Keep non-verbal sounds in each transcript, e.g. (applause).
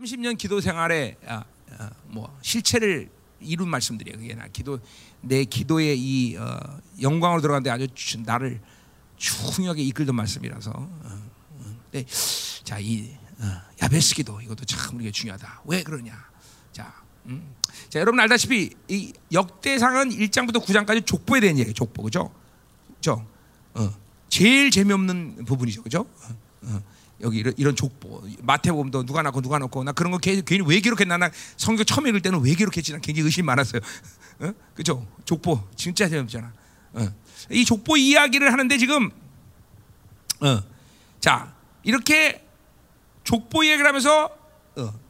30년 기도 생활에 아, 아, 뭐 실체를 이룬 말씀들이에요. 그게 나 기도 내 기도의 이 어, 영광으로 들어가는데 아주 주- 나를 중요하게 이끌던 말씀이라서. 어, 어. 네. 자, 이 어, 야베스 기도 이것도 참 우리가 중요하다. 왜 그러냐? 자, 음. 자, 여러분 알다시피 이 역대상은 1장부터 9장까지 족보에 대한 얘기예요. 족보, 그죠? 그죠? 어, 제일 재미없는 부분이죠, 그죠? 어, 어. 여기 이런, 이런 족보. 마태복음도 누가 낳고 누가 낳고. 나 그런 거 괜히, 괜히 왜 기록했나? 나 성경 처음 읽을 때는 왜 기록했지 나 굉장히 의심이 많았어요. (laughs) 어? 그죠? 족보. 진짜 재미없잖아. 어. 이 족보 이야기를 하는데 지금 어. 자 이렇게 족보 이야기를 하면서 어.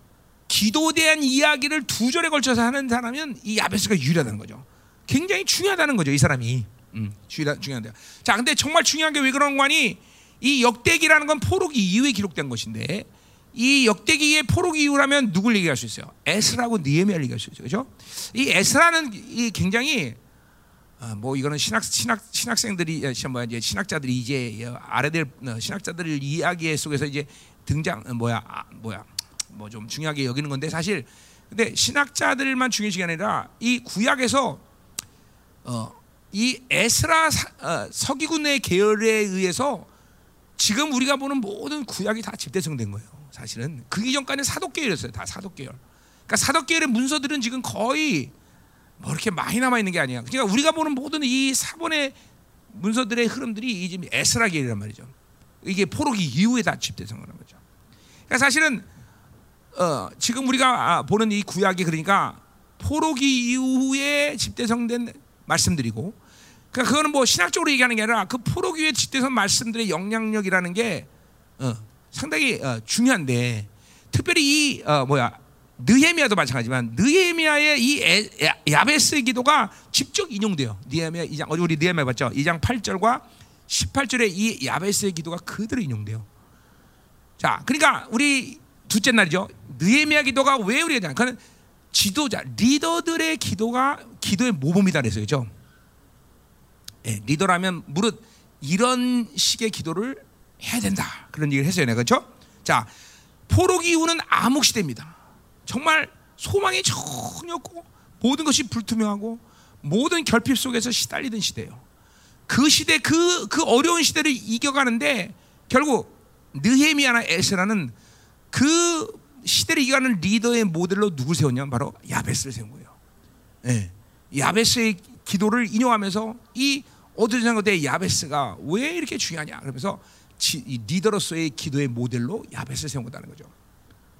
기도에 대한 이야기를 두 절에 걸쳐서 하는 사람은 이 야베스가 유리하다는 거죠. 굉장히 중요하다는 거죠 이 사람이. 음, 중요하, 중요한데요. 자 근데 정말 중요한 게 왜 그런 거니 이 역대기라는 건 포로기 이후에 기록된 것인데 이 역대기의 포로기 이후라면 누굴 얘기할 수 있어요? 에스라고 니에미아를 얘기할 수 있죠, 그렇죠? 이 에스라는 이 굉장히 아, 뭐 이거는 신학 신학 신학생들이 아, 시- 뭐야 이제 신학자들이 이제 아래될 어, 신학자들 이야기 속에서 이제 등장 어, 뭐야 아, 뭐야 뭐 좀 중요하게 여기는 건데 사실 근데 신학자들만 중요시 아니라 이 구약에서 어, 이 에스라 사- 어, 서기군의 계열에 의해서 지금 우리가 보는 모든 구약이 다 집대성된 거예요. 사실은 그 이전까지는 사독계열이었어요. 다 사독계열. 그러니까 사독계열의 문서들은 지금 거의 뭐 이렇게 많이 남아 있는 게 아니야. 그러니까 우리가 보는 모든 이 사본의 문서들의 흐름들이 이 지금 에스라 계열이란 말이죠. 이게 포로기 이후에 다 집대성한 거죠. 그러니까 사실은 어, 지금 우리가 아, 보는 이 구약이 그러니까 포로기 이후에 집대성된 말씀들이고 그러니까 그거는 뭐 신학적으로 얘기하는 게 아니라 그 포로기의 집대성 말씀들의 영향력이라는 게 어, 상당히 어, 중요한데 특별히 이 어, 뭐야 느헤미야도 마찬가지지만 느헤미야의 이 에, 야, 야베스의 기도가 직접 인용돼요. 느헤미야 2장 어제 우리 느헤미야 봤죠? 2장 8절과 18절에 이 야베스의 기도가 그대로 인용돼요. 자, 그러니까 우리 둘째 날이죠. 느헤미야 기도가 왜 우리가 그는 지도자 리더들의 기도가 기도의 모범이다 그랬어요. 그죠? 예, 리더라면 무릇 이런 식의 기도를 해야 된다. 그런 얘기를 했어요. 내가 그렇죠? 자, 포로기 이후는 암흑 시대입니다. 정말 소망이 전혀 없고 모든 것이 불투명하고 모든 결핍 속에서 시달리던 시대예요. 그 시대 그그 어려운 시대를 이겨가는데 결국 느헤미야나 에스라는 그 시대를 이겨가는 리더의 모델로 누굴 세웠냐면 바로 야베스를 세운 거예요. 예. 야베스의 기도를 인용하면서 이 어두운 것대 야베스가 왜 이렇게 중요하냐 그러면서 지, 이 리더로서의 기도의 모델로 야베스를 세운 거다는 거죠.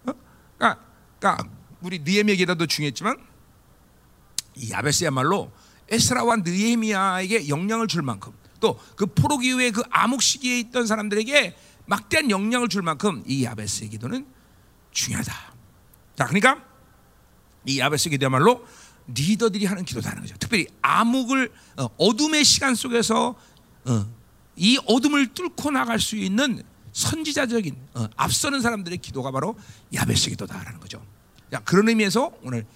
어? 그러니까, 그러니까 우리 느헤미야 기도도 중요했지만 이 야베스야말로 에스라와 느헤미야에게 영향을 줄 만큼 또 그 포로 기 후에 그 암흑 시기에 있던 사람들에게 막대한 영향을 줄 만큼 이 야베스의 기도는 중요하다. 자, 그러니까 이 야베스 기도야말로 리더들이 하는 기도다는 거죠. 특별히 암흑을 어, 어둠의 시간 속에서 어, 이 어둠을 뚫고 나갈 수 있는 선지자적인 어, 앞서는 사람들의 기도가 바로 야베스 기도다라는 거죠. 자, 그런 의미에서 오늘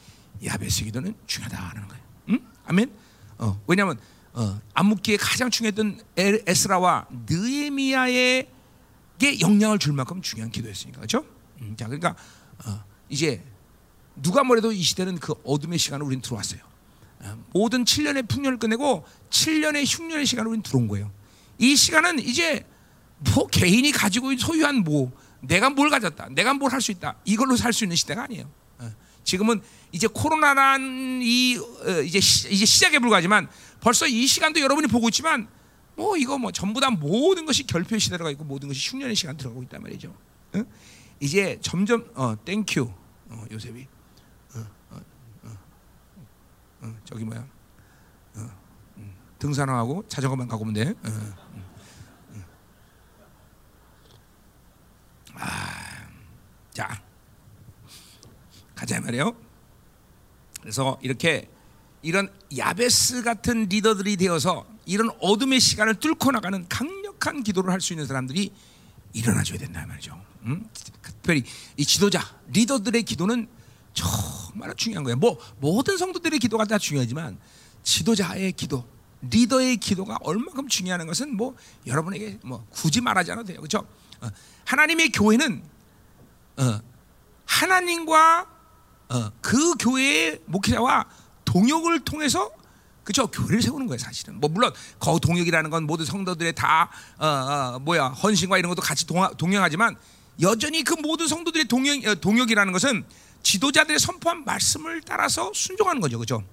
야베스 기도는 중요하다는 거예요. 응? 아멘. 어, 왜냐하면 어, 암묵기에 가장 중요했던 에- 에스라와 느헤미야에게 영향을 줄 만큼 중요한 기도였으니까 그렇죠? 음, 자, 그러니까 어, 이제 누가 뭐래도 이 시대는 그 어둠의 시간을 우리는 들어왔어요. 어, 모든 7년의 풍년을 끝내고 7년의 흉년의 시간을 우리는 들어온 거예요. 이 시간은 이제 뭐 개인이 가지고 소유한 뭐 내가 뭘 가졌다, 내가 뭘 할 수 있다 이걸로 살 수 있는 시대가 아니에요. 어, 지금은 이제 코로나란 이 어, 이제 시, 이제 시작에 불과하지만 벌써 이 시간도 여러분이 보고 있지만 뭐 이거 뭐 전부 다 모든 것이 결핍 시대가 있고 모든 것이 흉년의 시간 들어가고 있단 말이죠. 어? 이제 점점 어 땡큐 어, 요셉이 어, 저기 뭐야 어, 음, 등산하고 자전거만 가고 오면 돼. 어, 음, 음. 아, 자 가자 말이에요. 그래서 이렇게 이런 야베스 같은 리더들이 되어서 이런 어둠의 시간을 뚫고 나가는 강력한 기도를 할 수 있는 사람들이 일어나줘야 된다 말이죠. 음? 특별히 이 지도자 리더들의 기도는 정말 중요한 거예요. 뭐 모든 성도들의 기도가 다 중요하지만 지도자의 기도, 리더의 기도가 얼마큼 중요한 것은 뭐 여러분에게 뭐 굳이 말하지 않아도 돼요. 그렇죠? 어, 하나님의 교회는 어, 하나님과 어, 그 교회의 목회자와 동역을 통해서 그죠 교회를 세우는 거예요 사실은 뭐 물론 거 동역이라는 건 모든 성도들의 다 어, 어, 뭐야 헌신과 이런 것도 같이 동하, 동행하지만 여전히 그 모든 성도들의 동역 어, 동역이라는 것은 지도자들의 선포한 말씀을 따라서 순종하는 거죠. 그죠?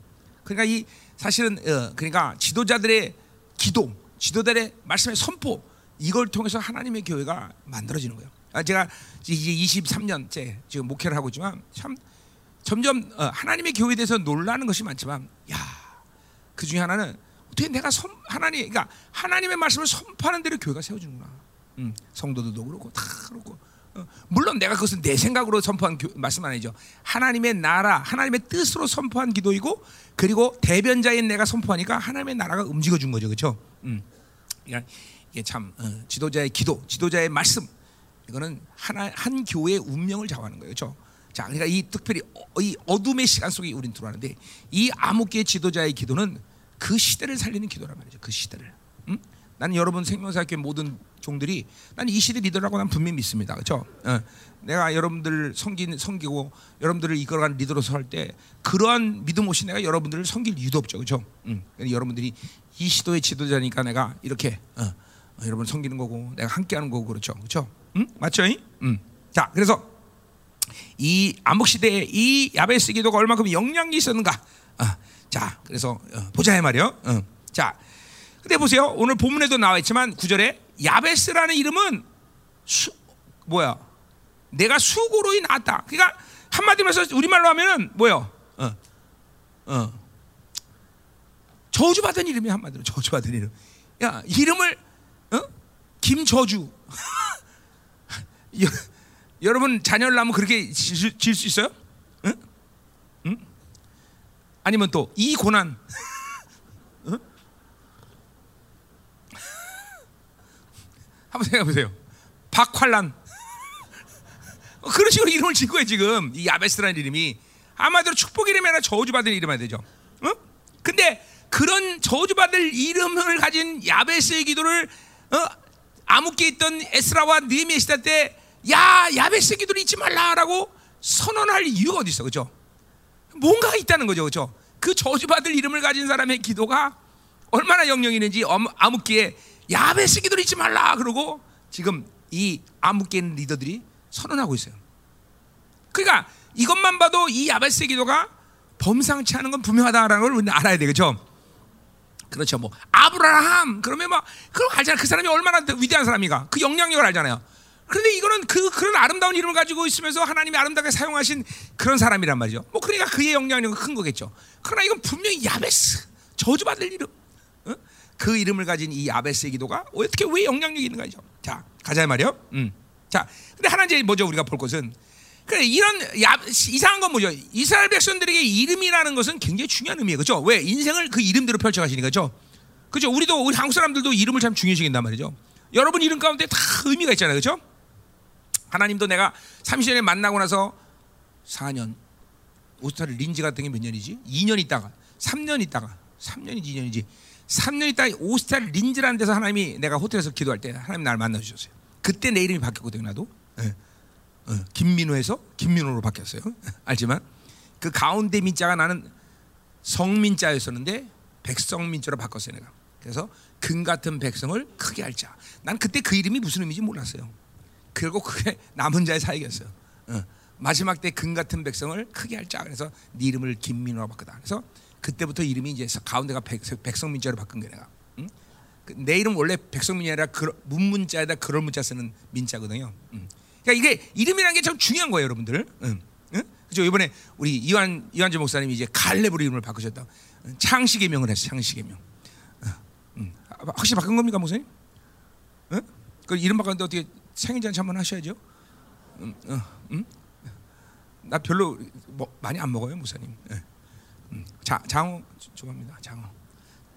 그러니까 이 사실은 어, 그러니까 지도자들의 기도 지도자들의 말씀의 선포 이걸 통해서 하나님의 교회가 만들어지는 거예요. 아, 제가 이제 23년째 지금 목회를 하고 있지만 참 점점 어, 하나님의 교회에 대해서 놀라는 것이 많지만 야 그 중에 하나는 어떻게 내가 선, 하나님 그러니까 하나님의 말씀을 선포하는 대로 교회가 세워지는구나. 음, 성도들도 그렇고 다 그렇고. 어, 물론 내가 그것은 내 생각으로 선포한 교, 말씀 아니죠. 하나님의 나라, 하나님의 뜻으로 선포한 기도이고 그리고 대변자인 내가 선포하니까 하나님의 나라가 움직여 준 거죠, 그렇죠? 음, 이게 참 어, 지도자의 기도, 지도자의 말씀 이거는 하나 한 교회의 운명을 좌우하는 거예요, 그렇죠? 자, 그러니까 이 특별히 어, 이 어둠의 시간 속에 우린 들어가는데 이 암흑계 지도자의 기도는 그 시대를 살리는 기도란 말이죠. 그 시대를. 음? 나는 여러분 생명사학교 모든 종들이 나는 이 시대 리더라고 난 분명히 믿습니다. 그렇죠? 어. 내가 여러분들 섬긴 섬기고 여러분들을 이끌어가는 리더로서 할 때 그러한 믿음 없이 내가 여러분들을 섬길 이유도 없죠. 그렇죠? 음. 여러분들이 이 시도의 지도자니까 내가 이렇게 어, 어, 여러분 섬기는 거고 내가 함께하는 거고 그렇죠. 그렇죠? 음? 맞죠? 음. 자, 그래서 이 암흑 시대에 이 야베스 기도가 얼마큼 영향이 있었는가? 어, 자, 그래서 어, 보자 이 말이요. 어. 자, 근데 보세요. 오늘 본문에도 나와 있지만 구절에 야베스라는 이름은 수, 뭐야? 내가 수고로이 나왔다. 그러니까 한마디로 해서 우리말로 하면은 뭐요? 어, 어. 저주받은 이름이 한마디로 저주받은 이름. 야 이름을 어? 김저주. (laughs) 여러분 자녀를 낳으면 그렇게 질 수 있어요? 응? 응? 아니면 또 이 고난 (laughs) 응? 한번 생각해 보세요. 박환란 (laughs) 어, 그런 식으로 이름을 짓고 거예요 지금 이 야베스라는 이름이 아마도 축복 이름이 아니라 저주받을 이름이 되죠. 응? 근데 그런 저주받을 이름을 가진 야베스의 기도를 어? 암흑기에 있던 에스라와 느헤미야 시대 때 야, 야베스 기도를 잊지 말라라고 선언할 이유가 어디 있어, 그죠? 뭔가가 있다는 거죠, 그죠? 그 저주받을 이름을 가진 사람의 기도가 얼마나 영향이 있는지 암흑기에 야베스 기도를 잊지 말라 그러고 지금 이 있는 리더들이 선언하고 있어요. 그러니까 이것만 봐도 이 야베스 기도가 범상치 않은 건 분명하다라는 걸 알아야 되겠죠. 그렇죠. 뭐 아브라함 그러면 막 그걸 알잖아. 그 사람이 얼마나 위대한 사람이가 그 영향력을 알잖아요. 그런데 이거는 그 그런 아름다운 이름을 가지고 있으면서 하나님이 아름답게 사용하신 그런 사람이란 말이죠. 뭐 그러니까 그의 영향력은 큰 거겠죠. 그러나 이건 분명히 야베스 저주받을 이름. 어? 그 이름을 가진 이 야베스의 기도가 어떻게 왜 영향력이 있는 거죠? 자 가자 말이요. 음. 자 근데 하나 이제 뭐죠 우리가 볼 것은 그래 이런 야, 이상한 건 뭐죠? 이스라엘 백성들에게 이름이라는 것은 굉장히 중요한 의미예요. 그렇죠? 왜 인생을 그 이름대로 펼쳐가시니까 그렇죠? 그렇죠? 우리도 우리 한국 사람들도 이름을 참 중요시긴단 말이죠. 여러분 이름 가운데 다 의미가 있잖아요. 그렇죠? 하나님도 내가 30년에 만나고 나서 4년 오스트리 린지 같은 게 몇 년이지? 2년 있다가 3년 있다가 3년이지 2년이지 3년 있다가 오스트리 린지라는 데서 하나님이 내가 호텔에서 기도할 때 하나님 날 만나 주셨어요. 그때 내 이름이 바뀌었거든요. 나도 네. 어, 김민호에서 김민호로 바뀌었어요. (laughs) 알지만 그 가운데 민자가 나는 성민자였었는데 백성민자로 바꿨어요. 내가 그래서 금 같은 백성을 크게 할 자. 난 그때 그 이름이 무슨 의미인지 몰랐어요. 결국 그게 (laughs) 남은 자의 사역이었어요. 어. 마지막 때 금 같은 백성을 크게 할 자. 그래서 네 이름을 김민호로 바꾸다. 그래서 그때부터 이름이 이제 가운데가 백, 성민자로 바꾼 거야 내가. 응? 그내 이름 원래 백성민이 아니라 그, 문문자에다 그럴 문자 쓰는 민자거든요. 응. 그러니까 이게 이름이라는 게 참 중요한 거예요, 여러분들. 응. 응? 그죠? 이번에 우리 이완 이완재 목사님이 이제 갈렙으로 이름을 바꾸셨다. 창식의 명을 했어, 창식의 명. 응. 확실히 바꾼 겁니까, 목사님? 응? 그 이름 바꿨는데 어떻게 생일 잔치 한번 하셔야죠. 음, 어, 음? 나 별로 뭐, 많이 안 먹어요, 목사님. 자, 장어 좋아합니다. 장어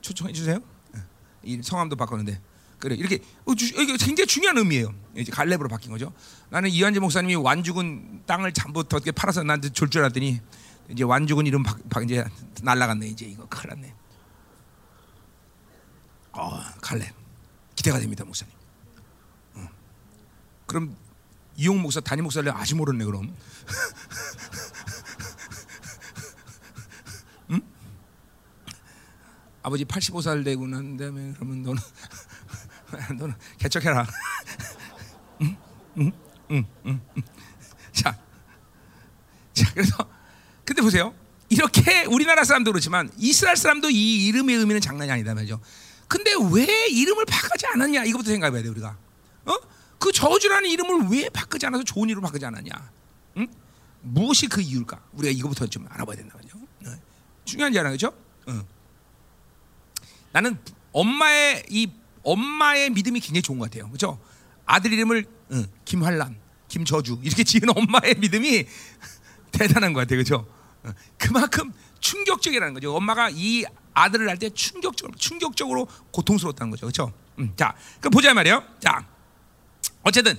초청해 주세요. 네. 이 성함도 바꿨는데 그래 이렇게 어, 이게 굉장히 중요한 의미예요. 이제 갈렙으로 바뀐 거죠. 나는 이한재 목사님이 완죽은 땅을 잠부터 어떻게 팔아서 나한테 줄 줄 알았더니 이제 완죽은 이름 바, 바, 이제 날라갔네 이제 이거 큰일 났네. 어, 갈렙 기대가 됩니다, 목사님. 그럼 이용 목사 담임 목사를 아직 모르네 그럼. (laughs) 응? 아버지 85살 되고 난 다음에 그러면 너는 (laughs) 너는 개척해라. (laughs) 응? 응? 응? 응? 응. 자, 자 그래서 근데 보세요. 이렇게 우리나라 사람도 그렇지만 이스라엘 사람도 이 이름의 의미는 장난이 아니다 말이죠. 근데 왜 이름을 바꾸지 않았냐 이것부터 생각해야 돼 우리가. 어? 그 저주라는 이름을 왜 바꾸지 않아서 좋은 이름을 바꾸지 않았냐? 응? 무엇이 그 이유일까? 우리가 이거부터 좀 알아봐야 된다 말이죠. 어. 중요한 지 알아 그죠? 어. 나는 엄마의 이 엄마의 믿음이 굉장히 좋은 것 같아요. 그렇죠? 아들 이름을 어, 김환란, 김저주 이렇게 지은 엄마의 믿음이 (laughs) 대단한 것 같아요. 그렇죠? 어, 그만큼 충격적이라는 거죠. 엄마가 이 아들을 할때 충격적으로 충격적으로 고통스러웠다는 거죠. 그렇죠? 음, 자, 그 보자 말이에요. 자, 어쨌든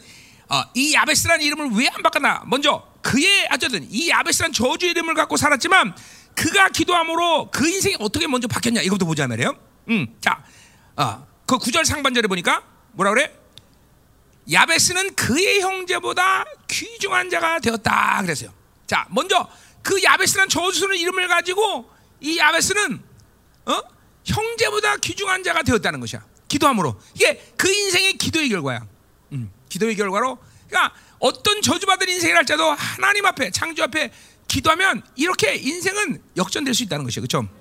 어, 이 야베스라는 이름을 왜 안 바꿨나? 먼저 그의 어쨌든 이 야베스라는 저주 이름을 갖고 살았지만 그가 기도함으로 그 인생이 어떻게 먼저 바뀌었냐? 이것도 보자 말이에요. 음, 자, 어, 그 구절 상반절에 보니까 뭐라 그래? 야베스는 그의 형제보다 귀중한 자가 되었다 그랬어요. 자, 먼저 그 야베스라는 저주스러운 이름을 가지고 이 야베스는 어? 형제보다 귀중한 자가 되었다는 것이야. 기도함으로 이게 그 인생의 기도의 결과야. 음, 기도의 결과로 그러니까 어떤 저주받은 인생을 할지라도 하나님 앞에 창조 앞에 기도하면 이렇게 인생은 역전될 수 있다는 것이죠. 그렇죠?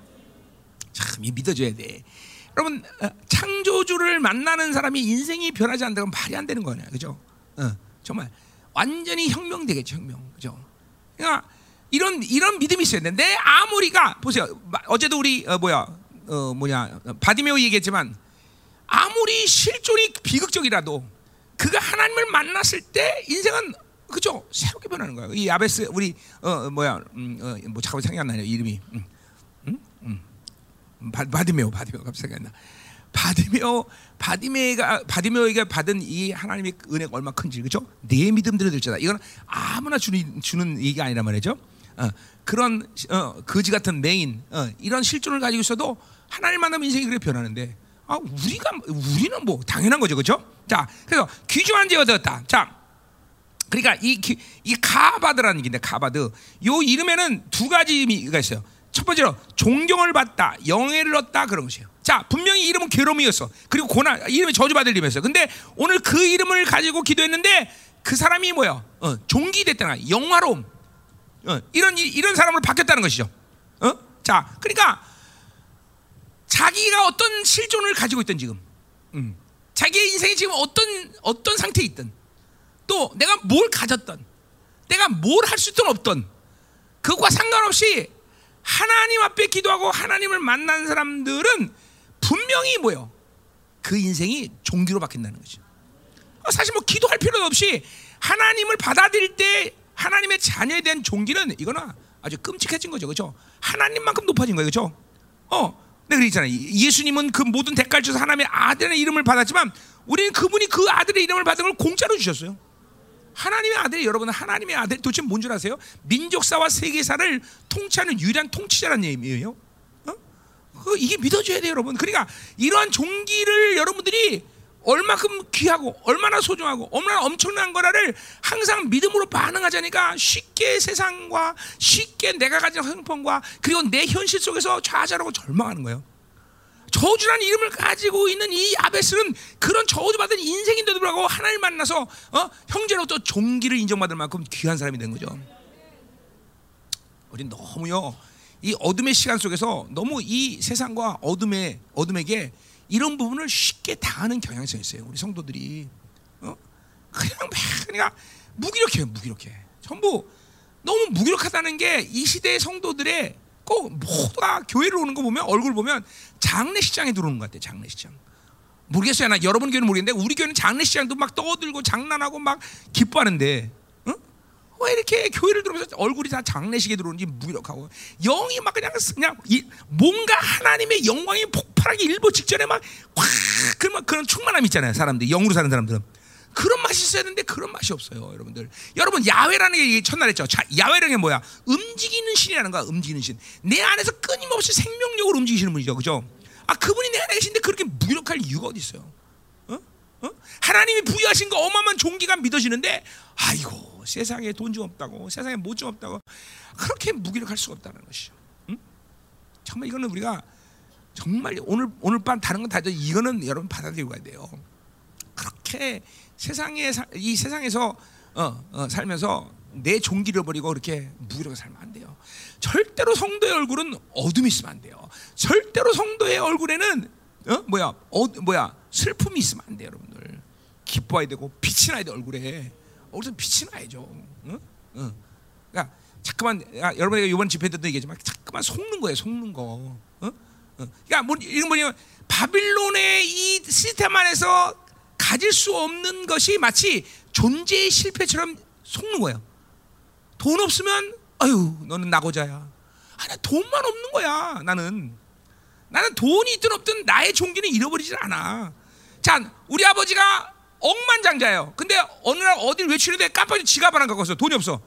참 믿어줘야 돼. 여러분 어, 창조주를 만나는 사람이 인생이 변하지 않다면 말이 안 되는 거냐, 그죠? 어, 정말 완전히 혁명되겠죠, 혁명, 그죠? 그러니까 이런 이런 믿음이 있어야 돼. 내 아무리가 보세요. 어제도 우리 어, 뭐야, 어, 뭐냐 바디메오 얘기했지만 아무리 실존이 비극적이라도 그가 하나님을 만났을 때 인생은 그죠 새롭게 변하는 거예요. 이 아베스 우리 어 뭐야 음, 어, 뭐 잠깐 생각 안 나요 이름이 음. 바, 바디메오 바디메오 갑자기 나. 바디메오 바디메가 바디메오에게 받은 이 하나님의 은혜가 얼마 큰지 그죠? 내 믿음대로 될지다. 이건 아무나 주는 주는 얘기가 아니란 말이죠. 어, 그런 어, 거지 같은 맹인 어, 이런 실존을 가지고 있어도 하나님 만나면 인생이 그렇게 변하는데 아, 우리가 우리는 뭐 당연한 거죠, 그렇죠? 자, 그래서 귀중한 자가 되었다. 자, 그러니까 이, 이 가바드라는 얘기인데 가바드 요 이름에는 두 가지 의미가 있어요. 첫 번째로 존경을 받다, 영예를 얻다 그런 것이에요. 자, 분명히 이름은 괴로움이었어. 그리고 고난, 이름이 저주받을 이름이었어. 근데 오늘 그 이름을 가지고 기도했는데 그 사람이 뭐야? 어, 종기됐다는 영화로움. 어, 이런 이런 사람으로 바뀌었다는 것이죠. 어? 자, 그러니까 자기가 어떤 실존을 가지고 있든 지금, 음. 자기의 인생이 지금 어떤 어떤 상태에 있든, 또 내가 뭘 가졌던, 내가 뭘 할 수 있든 없던, 그것과 상관없이 하나님 앞에 기도하고 하나님을 만난 사람들은 분명히 뭐요? 그 인생이 종기로 바뀐다는 거죠. 어, 사실 뭐 기도할 필요도 없이 하나님을 받아들일 때 하나님의 자녀에 대한 종기는 이거는 아주 끔찍해진 거죠, 그렇죠? 하나님만큼 높아진 거예요, 그렇죠? 어, 내가 그랬잖아요. 예수님은 그 모든 대가를 주셔서 하나님의 아들의 이름을 받았지만 우리는 그분이 그 아들의 이름을 받은 걸 공짜로 주셨어요. 하나님의 아들, 여러분은 하나님의 아들 도대체 뭔 줄 아세요? 민족사와 세계사를 통치하는 유일한 통치자라는 의미예요. 어? 그 이게 믿어줘야 돼요, 여러분. 그러니까 이러한 종기를 여러분들이 얼마큼 귀하고 얼마나 소중하고 얼마나 엄청난 거라를 항상 믿음으로 반응하자니까 쉽게 세상과 쉽게 내가 가진 형편과 그리고 내 현실 속에서 좌절하고 절망하는 거예요. 저주라는 이름을 가지고 있는 이 아베스는 그런 저주받은 인생인데도 불구하고 하나님 만나서 어? 형제로부터 종기를 인정받을 만큼 귀한 사람이 된 거죠. 우리 너무요 이 어둠의 시간 속에서 너무 이 세상과 어둠의 어둠에게 이런 부분을 쉽게 당하는 경향성이 있어요. 우리 성도들이 어? 그냥 막 그러니까 무기력해요, 무기력해. 전부 너무 무기력하다는 게 이 시대의 성도들의 꼭 모두가 교회를 오는 거 보면 얼굴 보면 장례식장에 들어오는 것 같아. 장례식장. 모르겠어요. 나 여러분 교회는 모르겠는데 우리 교회는 장례식장도 막 떠들고 장난하고 막 기뻐하는데 어? 왜 이렇게 교회를 들어오면서 얼굴이 다 장례식에 들어오는지 무기력하고 영이 막 그냥 그냥 이, 뭔가 하나님의 영광이 폭발하기 일보 직전에 막 확 그런 그런 충만함 있잖아요. 사람들이 영으로 사는 사람들은 그런 맛이 있어야 되는데 그런 맛이 없어요, 여러분들. 여러분 야외라는 게 첫날에 했죠. 자, 야외라는 게 뭐야? 움직이는 신이라는 거야. 움직이는 신. 내 안에서 끊임없이 생명력으로 움직이시는 분이죠, 그죠? 아 그분이 내 안에 계신데 그렇게 무력할 이유가 어디 있어요? 어? 어? 하나님이 부여하신 거 어마어마한 종기가 믿어지는데 아이고 세상에 돈 좀 없다고 세상에 뭐좀 없다고 그렇게 무기력할 수가 없다는 것이죠. 응? 정말 이거는 우리가 정말 오늘 오늘 밤 다른 건 다죠. 이거는 여러분 받아들이고 가야 돼요. 그렇게 세상에 사- 이 세상에서 어, 어, 살면서 내 종기를 버리고 그렇게 무기력하게 살면 안 돼요. 절대로 성도의 얼굴은 어둠이 있으면 안 돼요. 절대로 성도의 얼굴에는 어? 뭐야 어, 뭐야 슬픔이 있으면 안 돼요, 여러분들. 기뻐야 되고 빛이 나야 돼 얼굴에. 얼굴에 빛이 나야죠. 응? 응. 그러니까 자꾸만 아, 여러분이 이번 집회 때도 얘기했지만 자꾸만 속는 거예요, 속는 거. 어? 어. 그러니까 뭐, 이건 뭐냐면 바빌론의 이 시스템 안에서 가질 수 없는 것이 마치 존재의 실패처럼 속는 거예요. 돈 없으면 아유 너는 나고자야. 아니 돈만 없는 거야 나는. 나는 돈이 있든 없든 나의 종기는 잃어버리질 않아. 자 우리 아버지가 억만장자예요. 근데 어느 날 어딜 외출했는데 깜빡이 지갑 하나 갖고 왔어. 돈이 없어.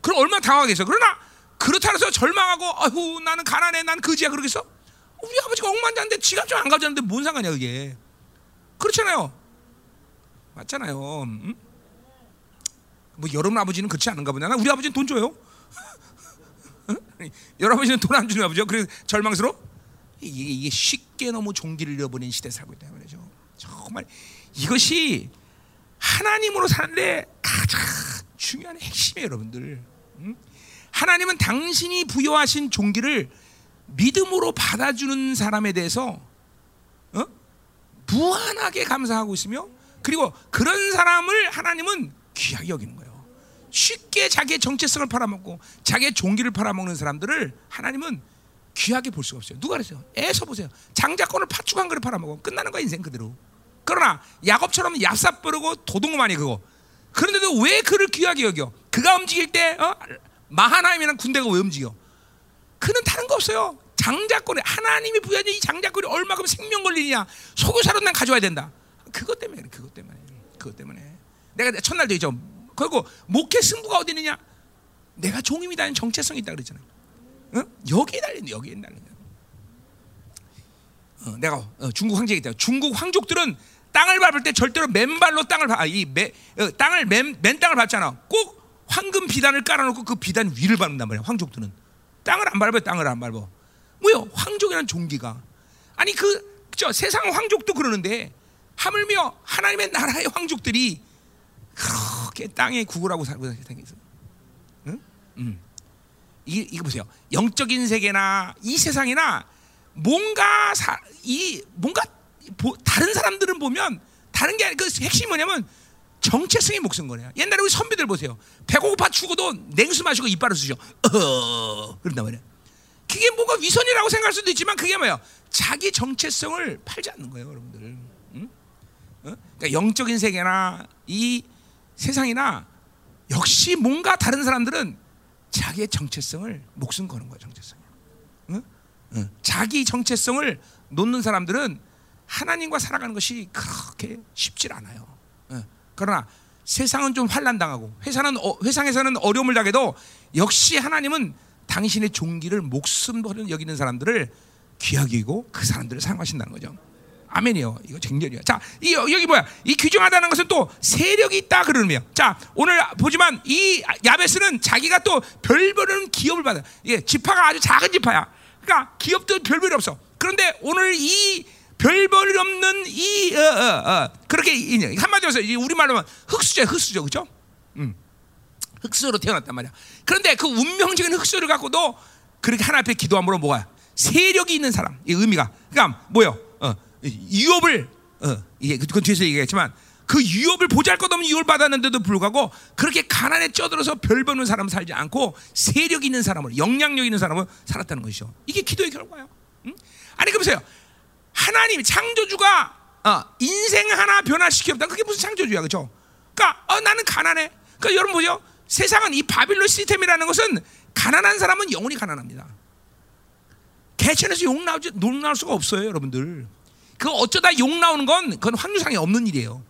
그럼 얼마나 당황하겠어. 그러나 그렇다 해서 절망하고 아유 나는 가난해 난 거지야 그러겠어? 우리 아버지가 억만장자인데 지갑 좀 안 가져왔는데 뭔 상관이야 그게. 그렇잖아요. 맞잖아요. 음? 뭐 여러분 아버지는 그렇지 않은가 보냐. 나 우리 아버지는 돈 줘요. 응? 여러분 아버지는 돈 안 주는 아버지요. 그래서 절망스러워? 이게, 이게 쉽게 너무 종기를 잃어버린 시대에 살고 있다 말이죠. 정말 이것이 하나님으로 사는데 가장 중요한 핵심이에요, 여러분들. 응? 하나님은 당신이 부여하신 종기를 믿음으로 받아주는 사람에 대해서 어? 무한하게 감사하고 있으며 그리고 그런 사람을 하나님은 귀하게 여기는 거예요. 쉽게 자기의 정체성을 팔아먹고 자기의 종기를 팔아먹는 사람들을 하나님은 귀하게 볼 수가 없어요. 누가 그랬어요? 애서 보세요. 장자권을 파축한 거를 팔아먹어 끝나는 거야 인생 그대로. 그러나 야곱처럼 얍삽 버르고 도둑만이 그거. 그런데도 왜 그를 귀하게 여겨? 그가 움직일 때 어? 마하나임이라는 군대가 왜 움직여? 그는 다른 거 없어요. 장자권에 하나님이 부여한 이 장자권이 얼마큼 생명 걸리냐 소교사로 난 가져와야 된다. 그것 때문에 그것 때문에 그것 때문에 내가 첫날도 있죠. 그리고 목회 승부가 어디 있느냐? 내가 종임이다는 정체성이 있다 그랬잖아요. 어? 여기에 달린 여기에 달린 어, 내가 어, 중국 황제이기 때문에 중국 황족들은 땅을 밟을 때 절대로 맨발로 땅을 밟, 아, 어, 땅을 맨, 맨 땅을 밟잖아. 꼭 황금 비단을 깔아놓고 그 비단 위를 밟는단 말이야. 황족들은 땅을 안 밟아요. 땅을 안 밟아. 뭐요? 황족이라는 종기가 아니 그저 세상 황족도 그러는데 하물며 하나님의 나라의 황족들이 그렇게 땅에 구걸하고 살고 생겼어. 응? 음. 이 이거 보세요. 영적인 세계나 이 세상이나 뭔가 사, 이 뭔가 보, 다른 사람들은 보면 다른 게그 핵심이 뭐냐면 정체성이 목숨 거래요. 옛날에 우리 선비들 보세요. 배고파 죽어도 냉수 마시고 이빨을 쓰죠. 어, 그런단 말이야. 그게 뭐가 위선이라고 생각할 수도 있지만 그게 뭐예요? 자기 정체성을 팔지 않는 거예요, 여러분들. 그러니까 영적인 세계나 이 세상이나 역시 뭔가 다른 사람들은 자기의 정체성을 목숨 거는 거예요, 정체성. 응? 응. 자기 정체성을 놓는 사람들은 하나님과 살아가는 것이 그렇게 쉽질 않아요. 응. 그러나 세상은 좀 환란당하고 회사는 어, 회상에서는 어려움을 당해도 역시 하나님은 당신의 종기를 목숨으로 여기는 사람들을 귀하게 여기고 그 사람들을 사용하신다는 거죠. 아멘이요. 이거 쟁렬이야. 자, 이 여기 뭐야? 이 규정하다는 것은 또 세력이 있다 거예요. 자, 오늘 보지만 이 야베스는 자기가 또 별별은 기업을 받아. 예, 지파가 아주 작은 지파야. 그러니까 기업도 별별이 없어. 그런데 오늘 이 별별 없는 이 어, 어, 어, 그렇게 한마디로 해서 우리 말로 하면 흑수저, 흑수저, 그죠? 음. 흑수로 태어났단 말이야. 그런데 그 운명적인 흑수를 갖고도 그렇게 하나 앞에 기도함으로 뭐야? 세력이 있는 사람. 이 의미가. 그러니까 뭐요? 어, 유업을 어, 이게 그건 뒤에서 얘기했지만 그 유업을 보잘것없는 유업을 받았는데도 불구하고 그렇게 가난에 쪄들어서 별 보는 사람은 살지 않고 세력 있는 사람을 영향력 있는 사람을 살았다는 것이죠. 이게 기도의 결과예요. 응? 아니 그보세요. 하나님 창조주가 어, 인생 하나 변화시켰다. 그게 무슨 창조주야, 그렇죠? 그러니까 어, 나는 가난해. 그러니까 여러분 보죠. 세상은 이 바빌론 시스템이라는 것은 가난한 사람은 영원히 가난합니다. 개천에서 욕 나오지 욕 나올 수가 없어요, 여러분들. 그 어쩌다 욕 나오는 건 그건 확률상에 없는 일이에요.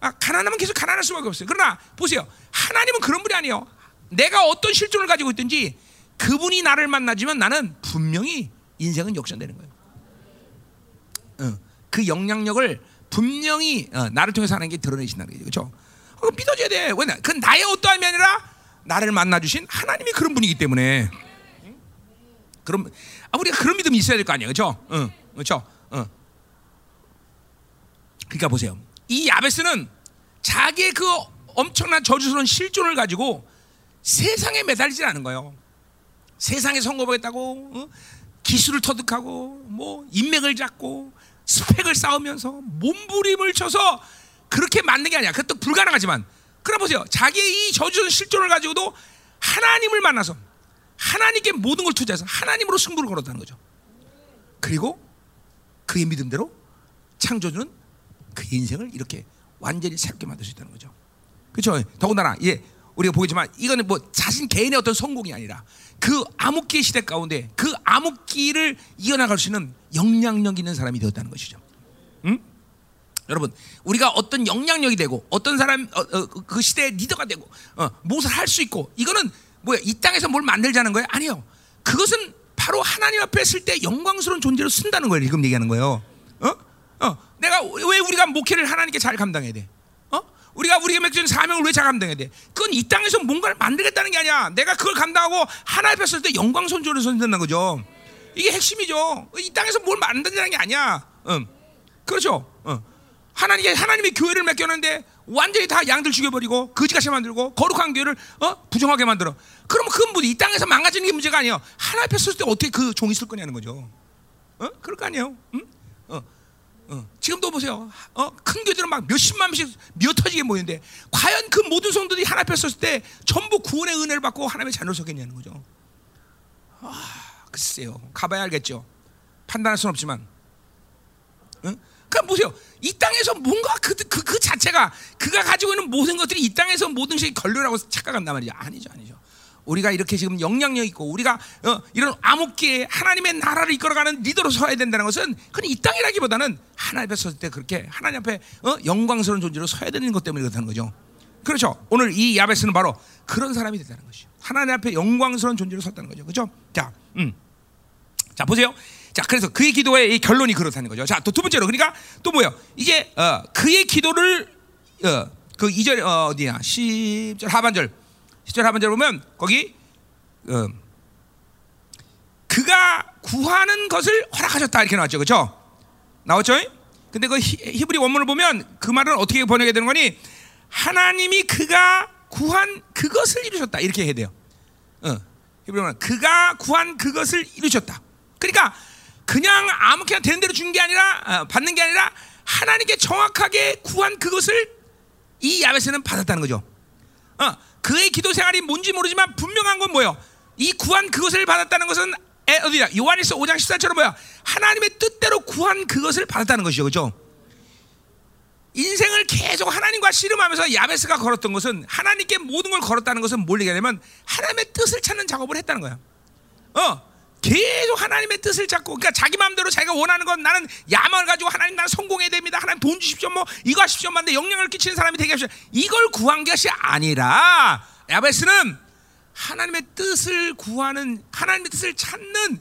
아, 가난하면 계속 가난할 수밖에 없어요. 그러나 보세요. 하나님은 그런 분이 아니에요. 내가 어떤 실존을 가지고 있든지 그분이 나를 만나지만 나는 분명히 인생은 역전되는 거예요. 어, 그 영향력을 분명히 어, 나를 통해서 하는 게 드러내신다는 거죠. 그렇죠? 어, 믿어줘야 돼. 왜냐? 그 나의 어떠함이 아니라 나를 만나 주신 하나님이 그런 분이기 때문에. 그럼 아, 우리가 그런 믿음이 있어야 될 거 아니에요, 그렇죠? 응, 그렇죠? 응. 그러니까 보세요. 이 야베스는 자기의 그 엄청난 저주스러운 실존을 가지고 세상에 매달리지 않은 거예요. 세상에 성공하겠다고 어? 기술을 터득하고 뭐 인맥을 잡고 스펙을 쌓으면서 몸부림을 쳐서 그렇게 맞는 게 아니야. 그것도 불가능하지만 그럼 보세요. 자기의 이 저주스러운 실존을 가지고도 하나님을 만나서 하나님께 모든 걸 투자해서 하나님으로 승부를 걸었다는 거죠. 그리고 그의 믿음대로 창조주는 그 인생을 이렇게 완전히 새롭게 만들 수 있다는 거죠. 그렇죠? 더군다나 예, 우리가 보겠지만 이거는 뭐 자신 개인의 어떤 성공이 아니라 그 암흑기 시대 가운데 그 암흑기를 이어나갈 수 있는 영향력 있는 사람이 되었다는 것이죠. 응? 여러분, 우리가 어떤 영향력이 되고 어떤 사람 어, 어, 그 시대의 리더가 되고 어, 무엇을 할 수 있고 이거는 뭐야 이 땅에서 뭘 만들자는 거예요? 아니요. 그것은 바로 하나님 앞에 쓸때 영광스러운 존재로 쓴다는 거예요. 지금 얘기하는 거예요. 어? 어, 내가 왜 우리가 목회를 하나님께 잘 감당해야 돼? 어? 우리가 우리가 맺은 사명을 왜 잘 감당해야 돼? 그건 이 땅에서 뭔가를 만들겠다는 게 아니야. 내가 그걸 감당하고 하나님 앞에 쓸때 영광스러운 존재로 쓴다는 거죠. 이게 핵심이죠. 이 땅에서 뭘 만든다는 게 아니야. 응. 그렇죠. 어. 하나님이 하나님의 교회를 맡겼는데 완전히 다 양들 죽여버리고 거지같이 만들고 거룩한 교회를 어? 부정하게 만들어. 그러면 그건 뭐이 땅에서 망가지는 게 문제가 아니에요. 하나님 앞에 쓸때 어떻게 그 종이 쓸 거냐는 거죠. 어? 그럴 거 아니에요. 응? 어. 어. 지금도 보세요. 어? 큰 교회들은 막 몇십만 명씩 미어터지게 모이는데 과연 그 모든 성도들이 하나님 앞에 섰을 때 전부 구원의 은혜를 받고 하나님의 자녀로 서겠냐는 거죠. 아, 글쎄요. 가봐야 알겠죠. 판단할 수는 없지만. 응? 그러니까 보세요. 이 땅에서 뭔가 그, 그, 그 자체가 그가 가지고 있는 모든 것들이 이 땅에서 모든 것이 걸려라고 착각한단 말이죠. 아니죠, 아니죠. 우리가 이렇게 지금 영향력 있고 우리가 어, 이런 암흑기에 하나님의 나라를 이끌어가는 리더로 서야 된다는 것은 그건 이 땅이라기보다는 하나님 앞에 섰을 때 그렇게 하나님 앞에 어, 영광스러운 존재로 서야 되는 것 때문에 그렇다는 거죠. 그렇죠. 오늘 이 야베스는 바로 그런 사람이 됐다는 것이죠. 하나님 앞에 영광스러운 존재로 섰다는 거죠. 그렇죠? 자, 음. 자 보세요. 자, 그래서 그의 기도의 결론이 그렇다는 거죠. 자, 또 두 번째로 그러니까 또 뭐요? 이제 어, 그의 기도를 어, 그 2절 어, 어디야? 10절 하반절. 10절 하반절 보면 거기 어, 그가 구하는 것을 허락하셨다 이렇게 나왔죠. 그렇죠? 나왔죠? 근데 그 히브리 원문을 보면 그 말은 어떻게 번역이 되는 거니? 하나님이 그가 구한 그것을 이루셨다 이렇게 해야 돼요. 어, 히브리 원 그가 구한 그것을 이루셨다. 그러니까 그냥 아무렇게나 되는 대로 준 게 아니라 어, 받는 게 아니라 하나님께 정확하게 구한 그것을 이 야베스는 받았다는 거죠. 어, 그의 기도 생활이 뭔지 모르지만 분명한 건 뭐예요? 이 구한 그것을 받았다는 것은 에, 어디야? 요한일서 5장 14절은 뭐야? 하나님의 뜻대로 구한 그것을 받았다는 것이죠. 그죠? 인생을 계속 하나님과 씨름하면서 야베스가 걸었던 것은 하나님께 모든 걸 걸었다는 것은 뭘 얘기하냐면 하나님의 뜻을 찾는 작업을 했다는 거야. 어, 계속 하나님의 뜻을 찾고 그러니까 자기 마음대로 자기가 원하는 건 나는 야망을 가지고 하나님 나는 성공해야 됩니다. 하나님 돈 주십시오. 뭐 이거 하십시오. 만데 영향을 끼치는 사람이 되게 하십시오. 이걸 구한 것이 아니라 야베스는 하나님의 뜻을 구하는 하나님의 뜻을 찾는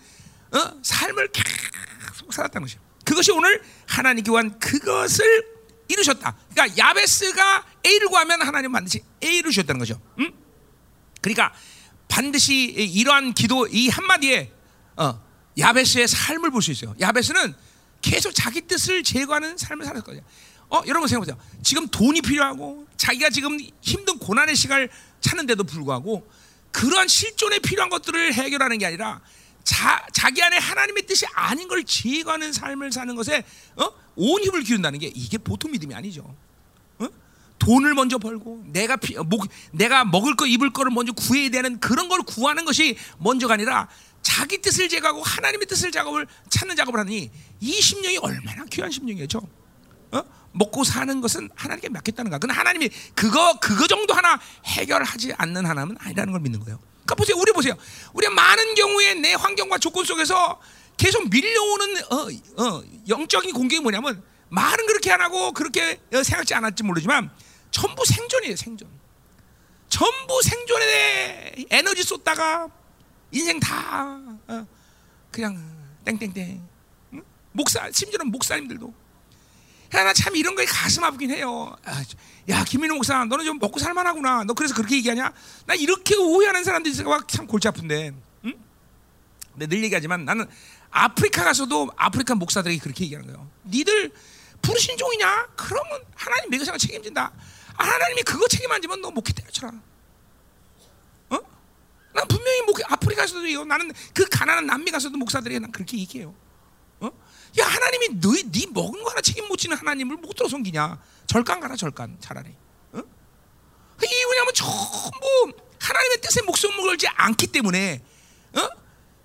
어? 삶을 계속 살았다는 것이요. 그것이 오늘 하나님 교한 그것을 이루셨다. 그러니까 야베스가 A를 구하면 하나님 반드시 A를 주셨다는 거죠. 응? 그러니까 반드시 이러한 기도 이 한마디에 어, 야베스의 삶을 볼 수 있어요. 야베스는 계속 자기 뜻을 제거하는 삶을 살았거든요. 어, 여러분 생각해보세요. 지금 돈이 필요하고 자기가 지금 힘든 고난의 시간을 찾는데도 불구하고 그러한 실존에 필요한 것들을 해결하는 게 아니라 자, 자기 안에 하나님의 뜻이 아닌 걸 제거하는 삶을 사는 것에 어? 온 힘을 기운다는 게 이게 보통 믿음이 아니죠. 어? 돈을 먼저 벌고 내가 피, 목, 내가 먹을 거 입을 거를 먼저 구해야 되는 그런 걸 구하는 것이 먼저가 아니라 자기 뜻을 제거하고 하나님의 뜻을 작업을 찾는 작업을 하니 이 심령이 얼마나 귀한 심령이죠. 어? 먹고 사는 것은 하나님께 맡겼다는 거야. 근데 하나님이 그거 그거 정도 하나 해결하지 않는 하나님은 아니라는 걸 믿는 거예요. 그러니까 보세요. 우리 보세요. 우리 많은 경우에 내 환경과 조건 속에서 계속 밀려오는 어, 어, 영적인 공격이 뭐냐면 말은 그렇게 안 하고 그렇게 생각지 않았지 모르지만 전부 생존이에요. 생존. 전부 생존에 에너지 쏟다가 인생 다 어, 그냥 땡땡땡. 응? 목사 심지어는 목사님들도 야, 나참 이런 거에 가슴 아프긴 해요. 아, 야, 김민호 목사, 너는 좀 먹고 살만하구나. 너 그래서 그렇게 얘기하냐? 나 이렇게 오해하는 사람들이 참 골치 아픈데. 응? 근데 늘 얘기하지만 나는 아프리카 가서도 아프리카 목사들이 그렇게 얘기하는 거예요. 니들 부르신 종이냐? 그러면 하나님 매그상을 책임진다. 아, 하나님이 그거 책임 안 지면 너 목회 때려쳐라. 어? 난 분명히 목회 아프리카에서도 이거 나는 그 가난한 남미 가서도 목사들이 난 그렇게 얘기해요. 어? 야 하나님이 너희 네 먹은 거 하나 책임 못 지는 하나님을 못 들어 섬기냐? 절간 가라 절간 차라리. 어? 이게 왜냐면 전부 하나님의 뜻에 목숨을 걸지 않기 때문에 어?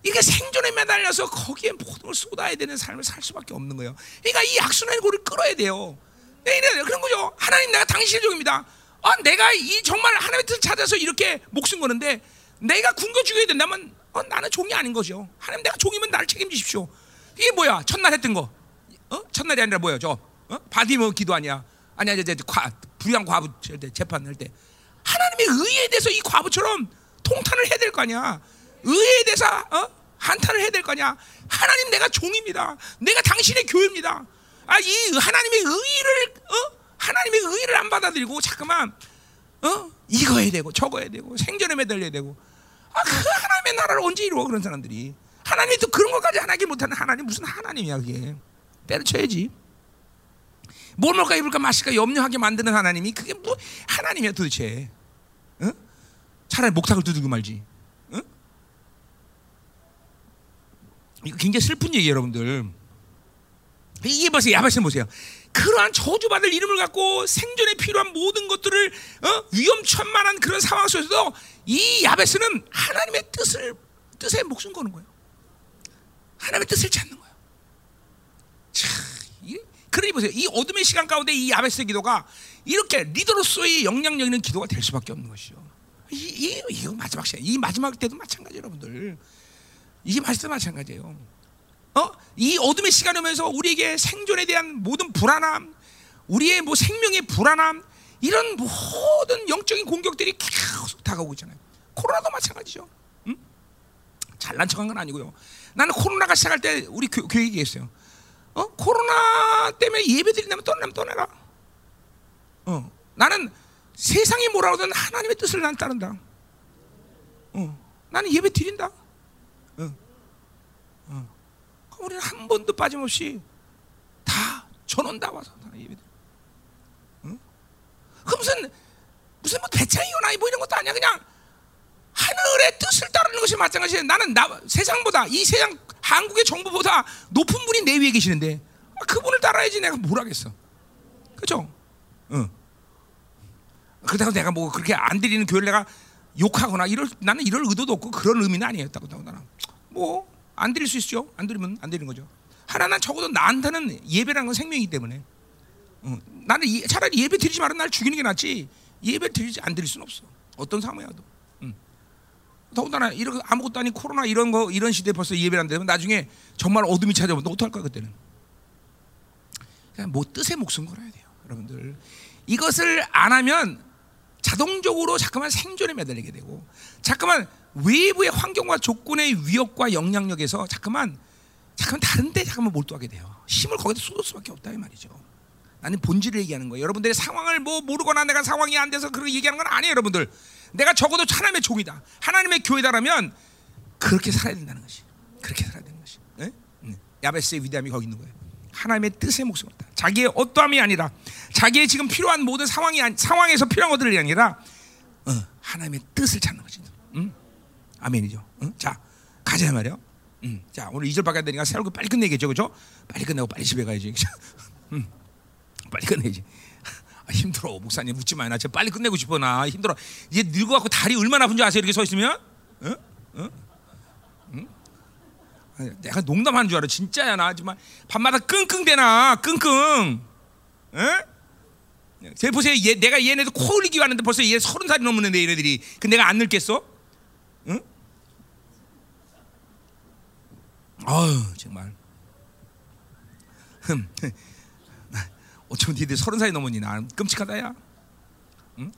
이게 생존에 매달려서 거기에 모든 걸 쏟아야 되는 삶을 살 수밖에 없는 거예요. 그러니까 이 악순환의 고를 끌어야 돼요. 네, 이래 그런 거죠. 하나님 내가 당신의 종입니다. 아, 내가 이 정말 하나님의 뜻을 찾아서 이렇게 목숨 거는데 내가 굶겨 죽여야 된다면 어, 나는 종이 아닌 거죠. 하나님 내가 종이면 나를 책임지십시오. 이게 뭐야? 첫날 했던 거. 어? 첫날이 아니라 뭐예요? 저 어? 바디모 기도 아니야? 아니야 이제 과, 불량 과부 재판할 때 하나님의 의에 대해서 이 과부처럼 통탄을 해야 될 거 아니야? 의에 대해서 어? 한탄을 해야 될 거 아니야? 하나님 내가 종입니다. 내가 당신의 교회입니다. 아, 이 하나님의 의를 어? 하나님의 의를 안 받아들이고 잠깐만 어? 이거 해야 되고 저거 해야 되고 생존에 매달려야 되고 아, 그 하나님의 나라를 언제 이루어 그런 사람들이? 하나님이 또 그런 것까지 하나기 못하는 하나님 무슨 하나님이야 그게? 때려쳐야지. 뭘 먹을까 입을까 마실까 염려하게 만드는 하나님이 그게 뭐 하나님이야 도대체? 어? 차라리 목탁을 두들고 말지. 어? 이거 굉장히 슬픈 얘기예요 여러분들. 이게 보세요 야바신 보세요 그러한 저주받을 이름을 갖고 생존에 필요한 모든 것들을 어? 위험천만한 그런 상황 속에서도 이 야베스는 하나님의 뜻을 뜻에 목숨 거는 거예요. 하나님의 뜻을 찾는 거예요. 참, 이, 그러니 보세요. 이 어둠의 시간 가운데 이 야베스 기도가 이렇게 리더로서의 영향력 있는 기도가 될 수밖에 없는 것이죠. 이, 이, 이거 마지막 시간, 이 마지막 때도 마찬가지 여러분들. 이게 마지막 마찬가지예요. 어? 이 어둠의 시간이 오면서 우리에게 생존에 대한 모든 불안함, 우리의 뭐 생명의 불안함, 이런 모든 영적인 공격들이 계속 다가오고 있잖아요. 코로나도 마찬가지죠. 응? 잘난 척한 건 아니고요. 나는 코로나가 시작할 때 우리 교, 교회 얘기했어요. 어? 코로나 때문에 예배 드린다면 떠나면 떠나라. 어. 나는 세상이 뭐라 하든 하나님의 뜻을 난 따른다. 어. 나는 예배 드린다. 우리는 한 번도 빠짐없이 다 전원 다 와서 다 예배. 응? 그 무슨 무슨 뭐 배짱이거나 뭐 이런 것도 아니야. 그냥 하늘의 뜻을 따르는 것이 마찬가지야. 나는 나, 세상보다 이 세상 한국의 정부보다 높은 분이 내 위에 계시는데 아, 그분을 따라야지 내가 뭘 하겠어. 그죠? 응. 그렇다고 내가 뭐 그렇게 안 드리는 교회를 내가 욕하거나 이럴 나는 이럴 의도도 없고 그런 의미는 아니었다고 나는 뭐 안 드릴 수 있죠. 안 드리면 안 드리는 거죠. 하나는 적어도 나한테는 예배라는 건 생명이기 때문에 응. 나는 이, 차라리 예배 드리지 말은 날 죽이는 게 낫지 예배 드리지 안 드릴 수는 없어. 어떤 상황이라도. 응. 더군다나 이런 아무것도 아닌 코로나 이런 거 이런 시대에 벌써 예배를 안 되면 나중에 정말 어둠이 찾아오면 너 어떡할 거야 그때는. 그냥 뭐 뜻의 목숨 걸어야 돼요, 여러분들. 이것을 안 하면 자동적으로 잠깐만 생존에 매달리게 되고 잠깐만 외부의 환경과 조건의 위협과 영향력에서 잠깐만 잠깐만 다른데 잠깐만 몰두하게 돼요. 힘을 거기다 쏟을 수밖에 없다 이 말이죠. 나는 본질을 얘기하는 거예요. 여러분들의 상황을 뭐 모르거나 내가 상황이 안 돼서 그렇게 얘기하는 건 아니에요, 여러분들. 내가 적어도 하나님의 종이다, 하나님의 교회다라면 그렇게 살아야 된다는 것이. 그렇게 살아야 되는 것이. 네? 야베스의 위대함이 거기 있는 거예요. 하나님의 뜻에 목숨을 다. 자기의 어떠함이 아니라 자기의 지금 필요한 모든 상황이 상황에서 필요한 것들이 아니라 어, 하나님의 뜻을 찾는. 응? 아멘이죠. 응? 자 가자 말이요. 응. 자 오늘 2절 밖에 안 되니까 새로 빨리 끝내겠죠, 그죠? 빨리 끝내고 빨리 집에 가야지. (laughs) 응. 빨리 끝내지. 아, 힘들어 목사님 묻지 마요. 나 진짜 빨리 끝내고 싶어 나 힘들어. 이제 늙어갖고 다리 얼마나 아픈 줄 아세요? 이렇게 서 있으면? 응? 응? 응? 내가 농담하는 줄 알아. 진짜야 나 정말 밤마다 끙끙대나 끙끙. 응? 제 보세요. 얘, 내가 얘네들 코 흘리기 왔는데 벌써 얘 서른 살이 넘었는데 얘네들이. 그 내가 안 늙겠어? 응? 아유 정말. 흠. (laughs) 어쩜 니들 서른 살이 넘었니? 난 끔찍하다야. 응?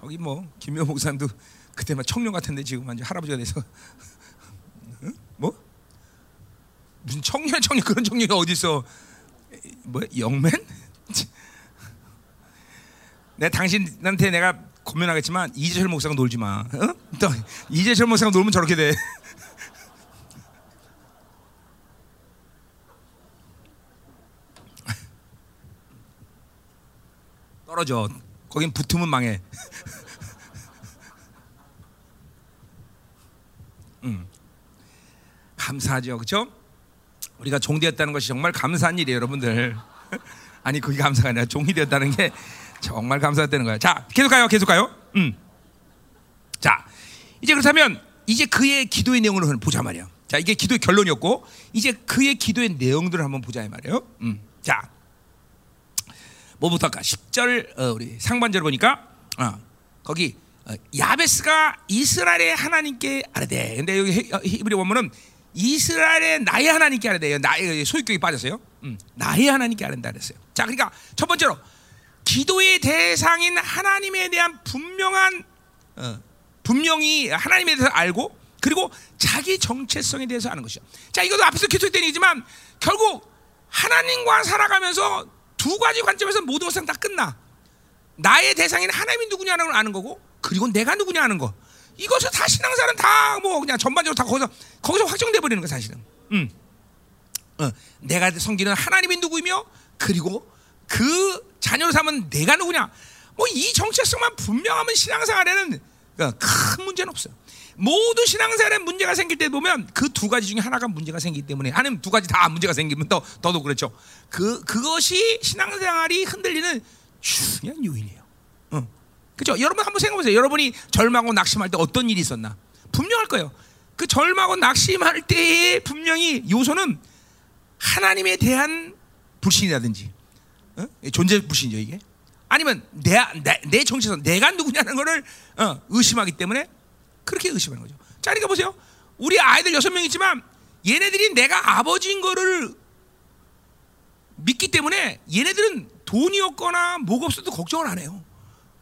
거기 뭐 김명 목사님도 그때만 청년 같은데 지금 완전 할아버지가 돼서 (laughs) 응? 뭐 무슨 청년 청년 그런 청년이 어디 있어? 뭐 영맨? (laughs) 내 당신한테 내가 고민하겠지만 이재철 목사가 놀지 마. 어? 또 이재철 목사가 놀면 저렇게 돼. 떨어져. 거긴 붙으면 망해. (laughs) 음. 감사하죠, 그렇죠? 우리가 종되었다는 것이 정말 감사한 일이에요, 여러분들. (laughs) 아니 그게 감사가 아니라 종이 되었다는 게 정말 감사했다는 거야. 자, 계속 가요, 계속 가요. 음. 자, 이제 그렇다면 이제 그의 기도의 내용을 보자 말이야. 자, 이게 기도의 결론이었고 이제 그의 기도의 내용들을 한번 보자 이 말이에요. 음. 자, 뭐부터 할까? 10절 어, 우리 상반절 보니까 어, 거기 어, 야베스가 이스라엘의 하나님께 아뢰되. 근데 여기 히- 어, 히브리 원문은 이스라엘의 나의 하나님께 아뢰대요. 나의 소유격이 빠졌어요. 음, 나의 하나님께 아뢰다 그랬어요. 자, 그러니까 첫 번째로 기도의 대상인 하나님에 대한 분명한 어, 분명히 하나님에 대해서 알고 그리고 자기 정체성에 대해서 아는 것이죠. 자, 이것도 앞에서 계속된 얘기지만 결국 하나님과 살아가면서 두 가지 관점에서 모든 것은 다 끝나. 나의 대상인 하나님이 누구냐는 걸 아는 거고 그리고 내가 누구냐 하는 거. 이것을 다 신앙사는 다 뭐 그냥 전반적으로 다 거기서 거기서 확정돼 버리는 거 사실은. 음. 어, 내가 섬기는 하나님이 누구이며 그리고 그 자녀로 삼은 내가 누구냐. 뭐 이 정체성만 분명하면 신앙생활에는 어, 큰 문제는 없어요. 모두 신앙생활에 문제가 생길 때 보면 그 두 가지 중에 하나가 문제가 생기기 때문에 아니면 두 가지 다 문제가 생기면 더 더도 그렇죠. 그 그것이 신앙생활이 흔들리는 중요한 요인이에요. 어. 그죠? 여러분 한번 생각해 보세요. 여러분이 절망하고 낙심할 때 어떤 일이 있었나? 분명할 거예요. 그 절망하고 낙심할 때의 분명히 요소는 하나님에 대한 불신이라든지 어? 존재 불신이죠 이게. 아니면 내, 내, 내 정체성 내가 누구냐는 것을 어, 의심하기 때문에 그렇게 의심하는 거죠. 자, 그러니까 보세요. 우리 아이들 여섯 명 있지만 얘네들이 내가 아버지인 거를 믿기 때문에 얘네들은 돈이 없거나 뭐가 없어도 걱정을 안 해요.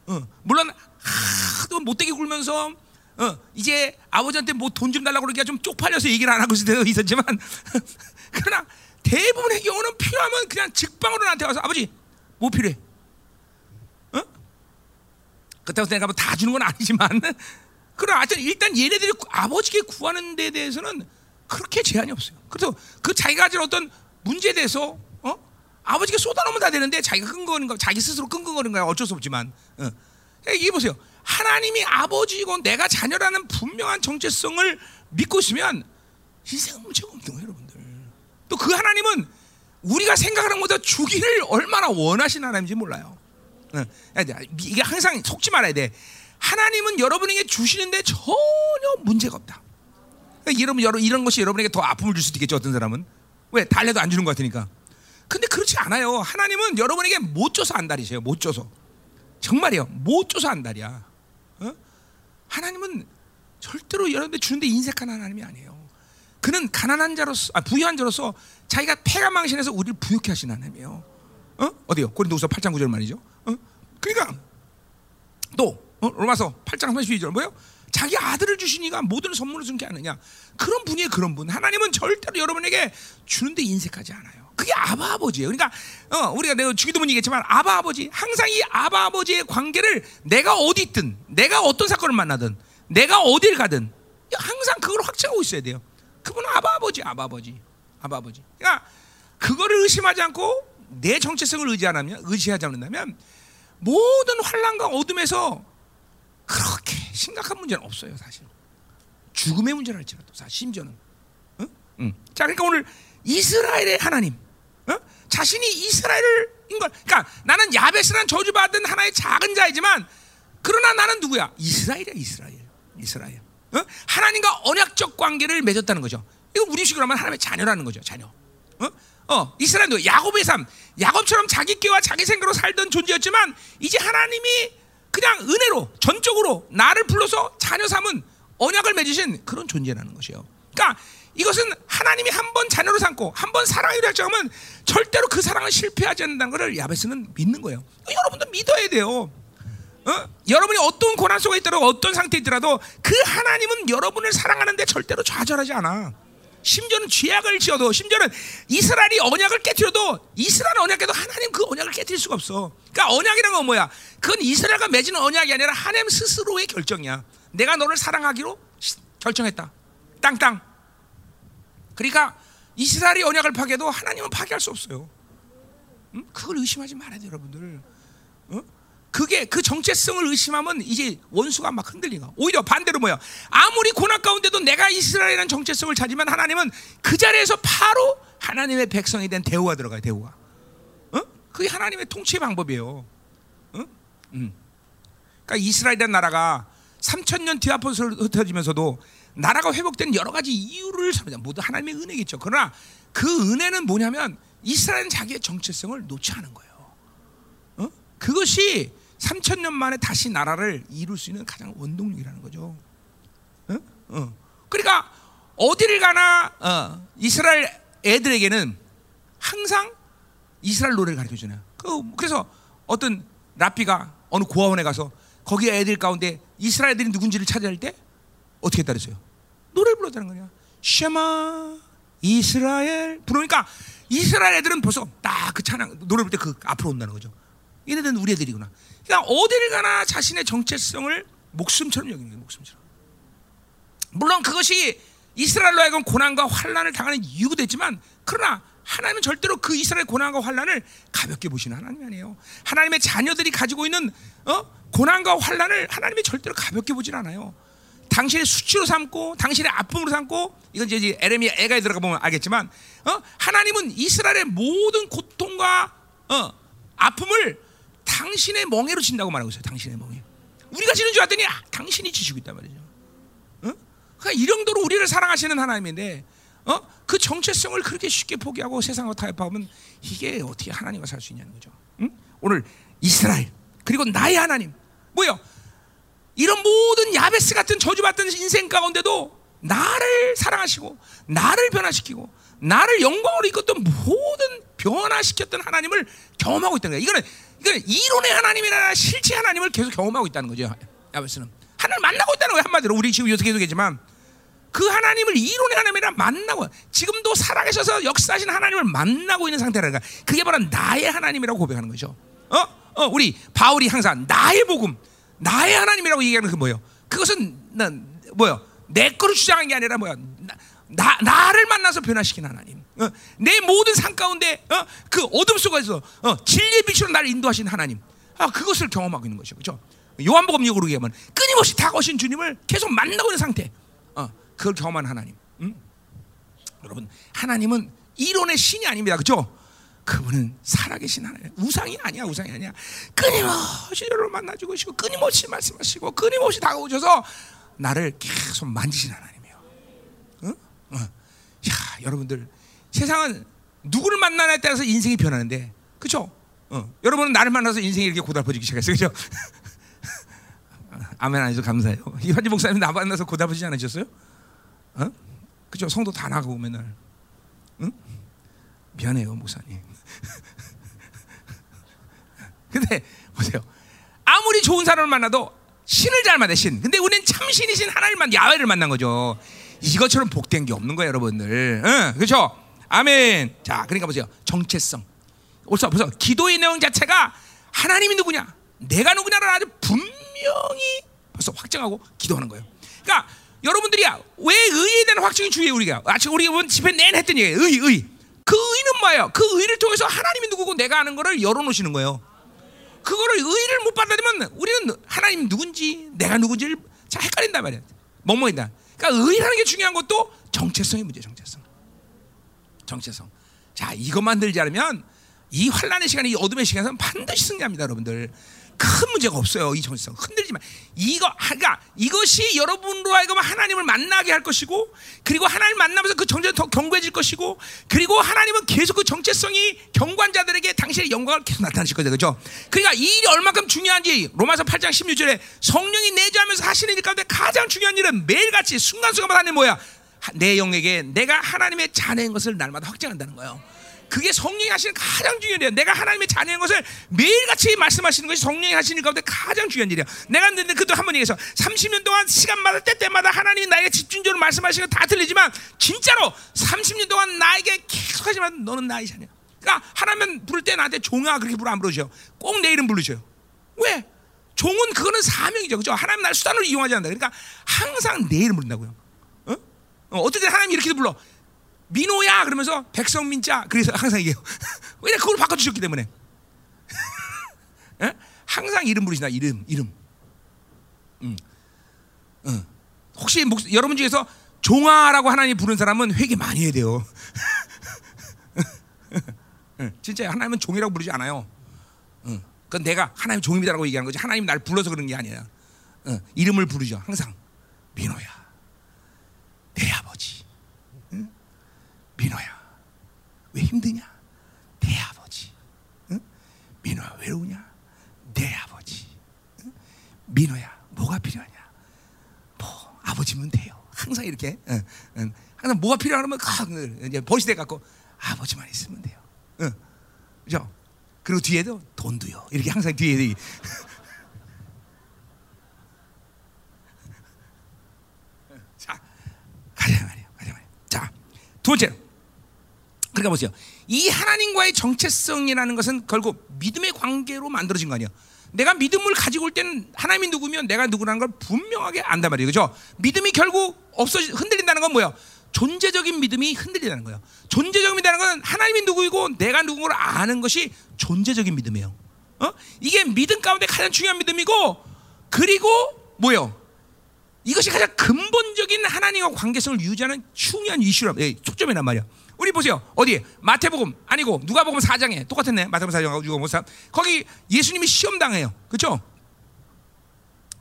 어, 물론 하도 못되게 굴면서 어, 이제 아버지한테 뭐 돈 좀 달라고 그러기가 좀 쪽팔려서 얘기를 안 하고 있었지만 (laughs) 그러나 대부분의 경우는 필요하면 그냥 직방으로 나한테 와서 아버지 뭐 필요해? 어? 그렇다고 내가 뭐 다 주는 건 아니지만 그러나 하여튼 일단 얘네들이 구- 아버지께 구하는 데 대해서는 그렇게 제한이 없어요. 그래서 그 자기가 가진 어떤 문제에 대해서 어? 아버지가 쏟아놓으면 다 되는데 자기가 끙거리는 거, 자기 스스로 끙끙거리는 거야 어쩔 수 없지만 어. 이게 보세요. 하나님이 아버지고 내가 자녀라는 분명한 정체성을 믿고 있으면 인생 문제가 없는 거예요, 여러분들. 또 그 하나님은 우리가 생각하는 것보다 주기를 얼마나 원하시는 하나님인지 몰라요. 어. 이게 항상 속지 말아야 돼. 하나님은 여러분에게 주시는데 전혀 문제가 없다. 그러니까 여러분 여러 이런 것이 여러분에게 더 아픔을 줄 수도 있겠죠. 어떤 사람은 왜 달래도 안 주는 것 같으니까. 근데 그렇지 않아요. 하나님은 여러분에게 못 줘서 안달이세요. 못 줘서 정말이요. 못 줘서 안달이야. 어? 하나님은 절대로 여러분들 주는데 인색한 하나님이 아니에요. 그는 가난한 자로서 아, 부유한 자로서 자기가 폐가 망신해서 우리를 부유케 하신 하나님이에요. 어? 어디요? 고린도후서 8장 9절 말이죠. 어? 그러니까 또 어? 로마서 8장 32절 뭐요? 자기 아들을 주시니까 모든 선물을 준게 아니냐. 그런 분이에요, 그런 분. 하나님은 절대로 여러분에게 주는데 인색하지 않아요. 그게 아바 아버지예요. 그러니까 어, 우리가 내가 주기도 문 얘기했지만 아바 아버지 항상 이 아바 아버지의 관계를 내가 어디 있든 내가 어떤 사건을 만나든 내가 어딜 가든 항상 그걸 확증하고 있어야 돼요. 그분은 아바 아버지, 아바 아버지, 아바 아버지. 그러니까 그거를 의심하지 않고 내 정체성을 의지하면 의지하지 않는다면 모든 환란과 어둠에서 그렇게 심각한 문제는 없어요, 사실. 죽음의 문제를 할지라도 사실 심지어는. 어? 응. 자, 그러니까 오늘 이스라엘의 하나님, 어? 자신이 이스라엘을 인걸. 그러니까 나는 야베스란 저주받은 하나의 작은 자이지만, 그러나 나는 누구야? 이스라엘이야, 이스라엘. 이스라엘. 어? 하나님과 언약적 관계를 맺었다는 거죠. 이거 우리식으로 하면 하나님의 자녀라는 거죠, 자녀. 어? 어, 이스라엘도 야곱의 삶, 야곱처럼 자기 깨와 자기 생각으로 살던 존재였지만 이제 하나님이 그냥 은혜로 전적으로 나를 불러서 자녀 삼은 언약을 맺으신 그런 존재라는 것이에요. 그러니까 이것은 하나님이 한 번 자녀로 삼고 한 번 사랑하기로 결정하면 절대로 그 사랑을 실패하지 않는다는 것을 야베스는 믿는 거예요. 여러분도 믿어야 돼요. 어? 여러분이 어떤 고난 속에 있더라도 어떤 상태에 있더라도 그 하나님은 여러분을 사랑하는데 절대로 좌절하지 않아. 심지어는 죄악을 지어도 심지어는 이스라엘이 언약을 깨뜨려도 이스라엘 언약에도 하나님 그 언약을 깨뜨릴 수가 없어. 그러니까 언약이란 건 뭐야? 그건 이스라엘과 맺은 언약이 아니라 하나님 스스로의 결정이야. 내가 너를 사랑하기로 결정했다. 땅땅. 그러니까 이스라엘이 언약을 파괴도 하나님은 파괴할 수 없어요. 응? 그걸 의심하지 말아야 돼요, 여러분들. 어? 그게 그 정체성을 의심하면 이제 원수가 막 흔들리가. 오히려 반대로 뭐야? 아무리 고난 가운데도 내가 이스라엘이라는 정체성을 찾지만 하나님은 그 자리에서 바로 하나님의 백성이 된 대우가 들어가요. 대우가. 어? 그게 하나님의 통치 방법이에요. 어? 음. 그러니까 이스라엘이라는 나라가 3천 년 뒤아파서 흩어지면서도 나라가 회복된 여러 가지 이유를 삼자 모두 하나님의 은혜겠죠. 그러나 그 은혜는 뭐냐면 이스라엘은 자기의 정체성을 놓지 않은 거예요. 어? 그것이 3천 년 만에 다시 나라를 이룰 수 있는 가장 원동력이라는 거죠. 어? 어. 그러니까 어디를 가나 어, 이스라엘 애들에게는 항상 이스라엘 노래를 가르쳐 주나요. 그, 그래서 어떤 라피가 어느 고아원에 가서 거기 애들 가운데 이스라엘 애들이 누군지를 찾아야 할 때 어떻게 따르세요? 노래를 불렀다는 거냐. 쉐마 이스라엘 부르니까 이스라엘 애들은 벌써 딱 그 찬양 노래 부를 때 그 앞으로 온다는 거죠. 얘네들은 우리 애들이구나. 그러니까 어디를 가나 자신의 정체성을 목숨처럼 여기는. 목숨처럼. 물론 그것이 이스라엘로 하여금 고난과 환란을 당하는 이유가 됐지만 그러나 하나님은 절대로 그 이스라엘 고난과 환란을 가볍게 보시는 하나님이 아니에요. 하나님의 자녀들이 가지고 있는 어? 고난과 환란을 하나님이 절대로 가볍게 보질 않아요. 당신의 수치로 삼고 당신의 아픔으로 삼고 이건 이제 에레미야 애가에 들어가 보면 알겠지만 어? 하나님은 이스라엘의 모든 고통과 어, 아픔을 당신의 멍에로 진다고 말하고 있어요. 당신의 멍에. 우리가 지는 줄 알았더니 아, 당신이 지시고 있단 말이죠. 어? 그러니까 이 정도로 우리를 사랑하시는 하나님인데 어? 그 정체성을 그렇게 쉽게 포기하고 세상과 타협하면 이게 어떻게 하나님과 살 수 있냐는 거죠. 응? 오늘 이스라엘 그리고 나의 하나님 뭐요? 이런 모든 야베스 같은 저주받던 인생 가운데도 나를 사랑하시고 나를 변화시키고 나를 영광으로 이끌던 모든 변화시켰던 하나님을 경험하고 있다는 거예요. 이거는 이거는 이론의 하나님이 아니라 실체 하나님을 계속 경험하고 있다는 거죠. 야베스는 하나님 만나고 있다는 거예요. 한마디로 우리 지금 요새 계속했지만 그 하나님을 이론의 하나님이라 만나고 지금도 살아계셔서 역사하신 하나님을 만나고 있는 상태라니까 그게 바로 나의 하나님이라고 고백하는 거죠. 어? 어, 우리 바울이 항상 나의 복음, 나의 하나님이라고 얘기하는 그 뭐예요? 그것은 난 뭐요? 내 거로 주장한 게 아니라 뭐야? 나, 나 나를 만나서 변화시킨 하나님. 어, 내 모든 삶 가운데 어, 그 어둠 속에서 어, 진리의 빛으로 나를 인도하신 하나님. 아, 그것을 경험하고 있는 것이죠. 그렇죠? 요한복음 6으로 얘기하면 끊임없이 다가오신 주님을 계속 만나고 있는 상태. 어, 그걸 경험한 하나님. 음? 여러분, 하나님은 이론의 신이 아닙니다. 그렇죠? 그분은 살아계신 하나님. 우상이 아니야, 우상이 아니야. 끊임없이 여러분 만나주고 계시고, 끊임없이 말씀하시고, 끊임없이 다가오셔서 나를 계속 만지신 하나님이에요. 어? 어. 야, 여러분들, 세상은 누구를 만나냐에 따라서 인생이 변하는데, 그렇죠? 어. 여러분은 나를 만나서 인생이 이렇게 고달퍼지기 시작했어요, 그렇죠? (laughs) 아멘 안 해서 감사해요. (laughs) 이환지 목사님 나 만나서 고달퍼지지 않으셨어요? 어? 그죠? 성도 다 나가고 맨날. 응? 미안해요, 목사님. (laughs) 근데 보세요. 아무리 좋은 사람을 만나도 신을 잘 만나 신. 근데 우리는 참 신이신 하나님만 야외를 만난 거죠. 이것처럼 복된 게 없는 거예요, 여러분들. 응, 그렇죠? 아멘. 자, 그러니까 보세요. 정체성. 벌써 벌써 기도의 내용 자체가 하나님이 누구냐, 내가 누구냐를 아주 분명히 벌써 확정하고 기도하는 거예요. 그러니까 여러분들이야 왜 의에 대한 확증이 중요해 우리가 아직 우리가 본 집회 내내 했던 얘기예요 의, 의. 그 의는 뭐예요? 그 의를 통해서 하나님이 누구고 내가 아는 거를 열어놓으시는 거예요. 그거를 의를 못 받아들이면 우리는 하나님 누군지 내가 누군지를 잘 헷갈린단 말이야. 멍멍이다. 그러니까 의라는 게 중요한 것도 정체성이 문제, 정체성. 정체성. 자, 이것만 들지 않으면 이 환란의 시간이 이 어둠의 시간에서는 반드시 승리합니다, 여러분들. 큰 문제가 없어요. 이 정체성 흔들지만 이거 그러니까 이것이 여러분으로 하여금 하나님을 만나게 할 것이고 그리고 하나님 만나면서 그 정체는 더 견고해질 것이고 그리고 하나님은 계속 그 정체성이 경관자들에게 당신의 영광을 계속 나타내실 거죠. 그렇죠? 그러니까 이 일이 얼마큼 중요한지 로마서 8장 16절에 성령이 내주하면서 하시는 일 가운데 가장 중요한 일은 매일같이 순간순간마다 하는 뭐야? 내 영에게 내가 하나님의 자녀인 것을 날마다 확증한다는 거예요. 그게 성령이 하시는 가장 중요한 일이야. 내가 하나님의 자녀인 것을 매일같이 말씀하시는 것이 성령이 하시는 가운데 가장 중요한 일이야. 내가 근데 그도 한번 얘기해서 30년 동안 시간마다 때때마다 하나님이 나에게 집중적으로 말씀하시는 거 다 들리지만 진짜로 30년 동안 나에게 계속 하지만 너는 나의 자녀. 그러니까 하나님 부를 때 나한테 종아 그렇게 부르 안 부르셔. 꼭 내 이름 부르셔요. 왜? 종은 그거는 사명이죠. 그죠? 하나님 날 수단으로 이용하지 않는다. 그러니까 항상 내 이름 부른다고요. 어? 어, 때 하나님 이렇게도 불러. 민호야 그러면서 백성민자 그래서 항상 얘기해요. (laughs) 왜냐 그걸 바꿔주셨기 때문에. 에? (laughs) 항상 이름 부르시나 이름 이름. 음. 어. 혹시 목, 여러분 중에서 종아라고 하나님 부른 사람은 회개 많이 해야 돼요. (laughs) 진짜 하나님은 종이라고 부르지 않아요. 응. 그건 내가 하나님 종입니다라고 얘기하는 거지. 하나님 날 불러서 그런 게 아니야. 응. 이름을 부르죠. 항상 민호야, 내 아버지. 응? 민호야, 왜 힘드냐? 내 아버지. 응? 민호야, 외로우냐? 내 아버지. 응? 민호야, 뭐가 필요하냐? 뭐 아버지면 돼요. 항상 이렇게. 항상 뭐가 필요하면 이제 버시대 갖고 아버지만 있으면 돼요. 응. 그죠? 그리고 뒤에도 돈도요. 이렇게 항상 뒤에 자 가자 말이야, 가자 말이야. 자, 두 번째로 그러니까 보세요. 이 하나님과의 정체성이라는 것은 결국 믿음의 관계로 만들어진 거 아니야. 내가 믿음을 가지고 올 때는 하나님이 누구면 내가 누구라는 걸 분명하게 안단 말이에요. 그죠? 믿음이 결국 없어 흔들린다는 건 뭐야? 존재적인 믿음이 흔들리다는 거예요. 존재적인 믿음이라는 건 하나님이 누구이고 내가 누구를 아는 것이 존재적인 믿음이에요. 어? 이게 믿음 가운데 가장 중요한 믿음이고 그리고 뭐요? 이것이 가장 근본적인 하나님과 관계성을 유지하는 중요한 이슈란 예, 초점이란 말이야. 우리 보세요. 어디 마태복음 아니고 누가복음 4장에 똑같았네. 마태복음 4장하고 누가복음 4 거기 예수님이 시험 당해요. 그렇죠?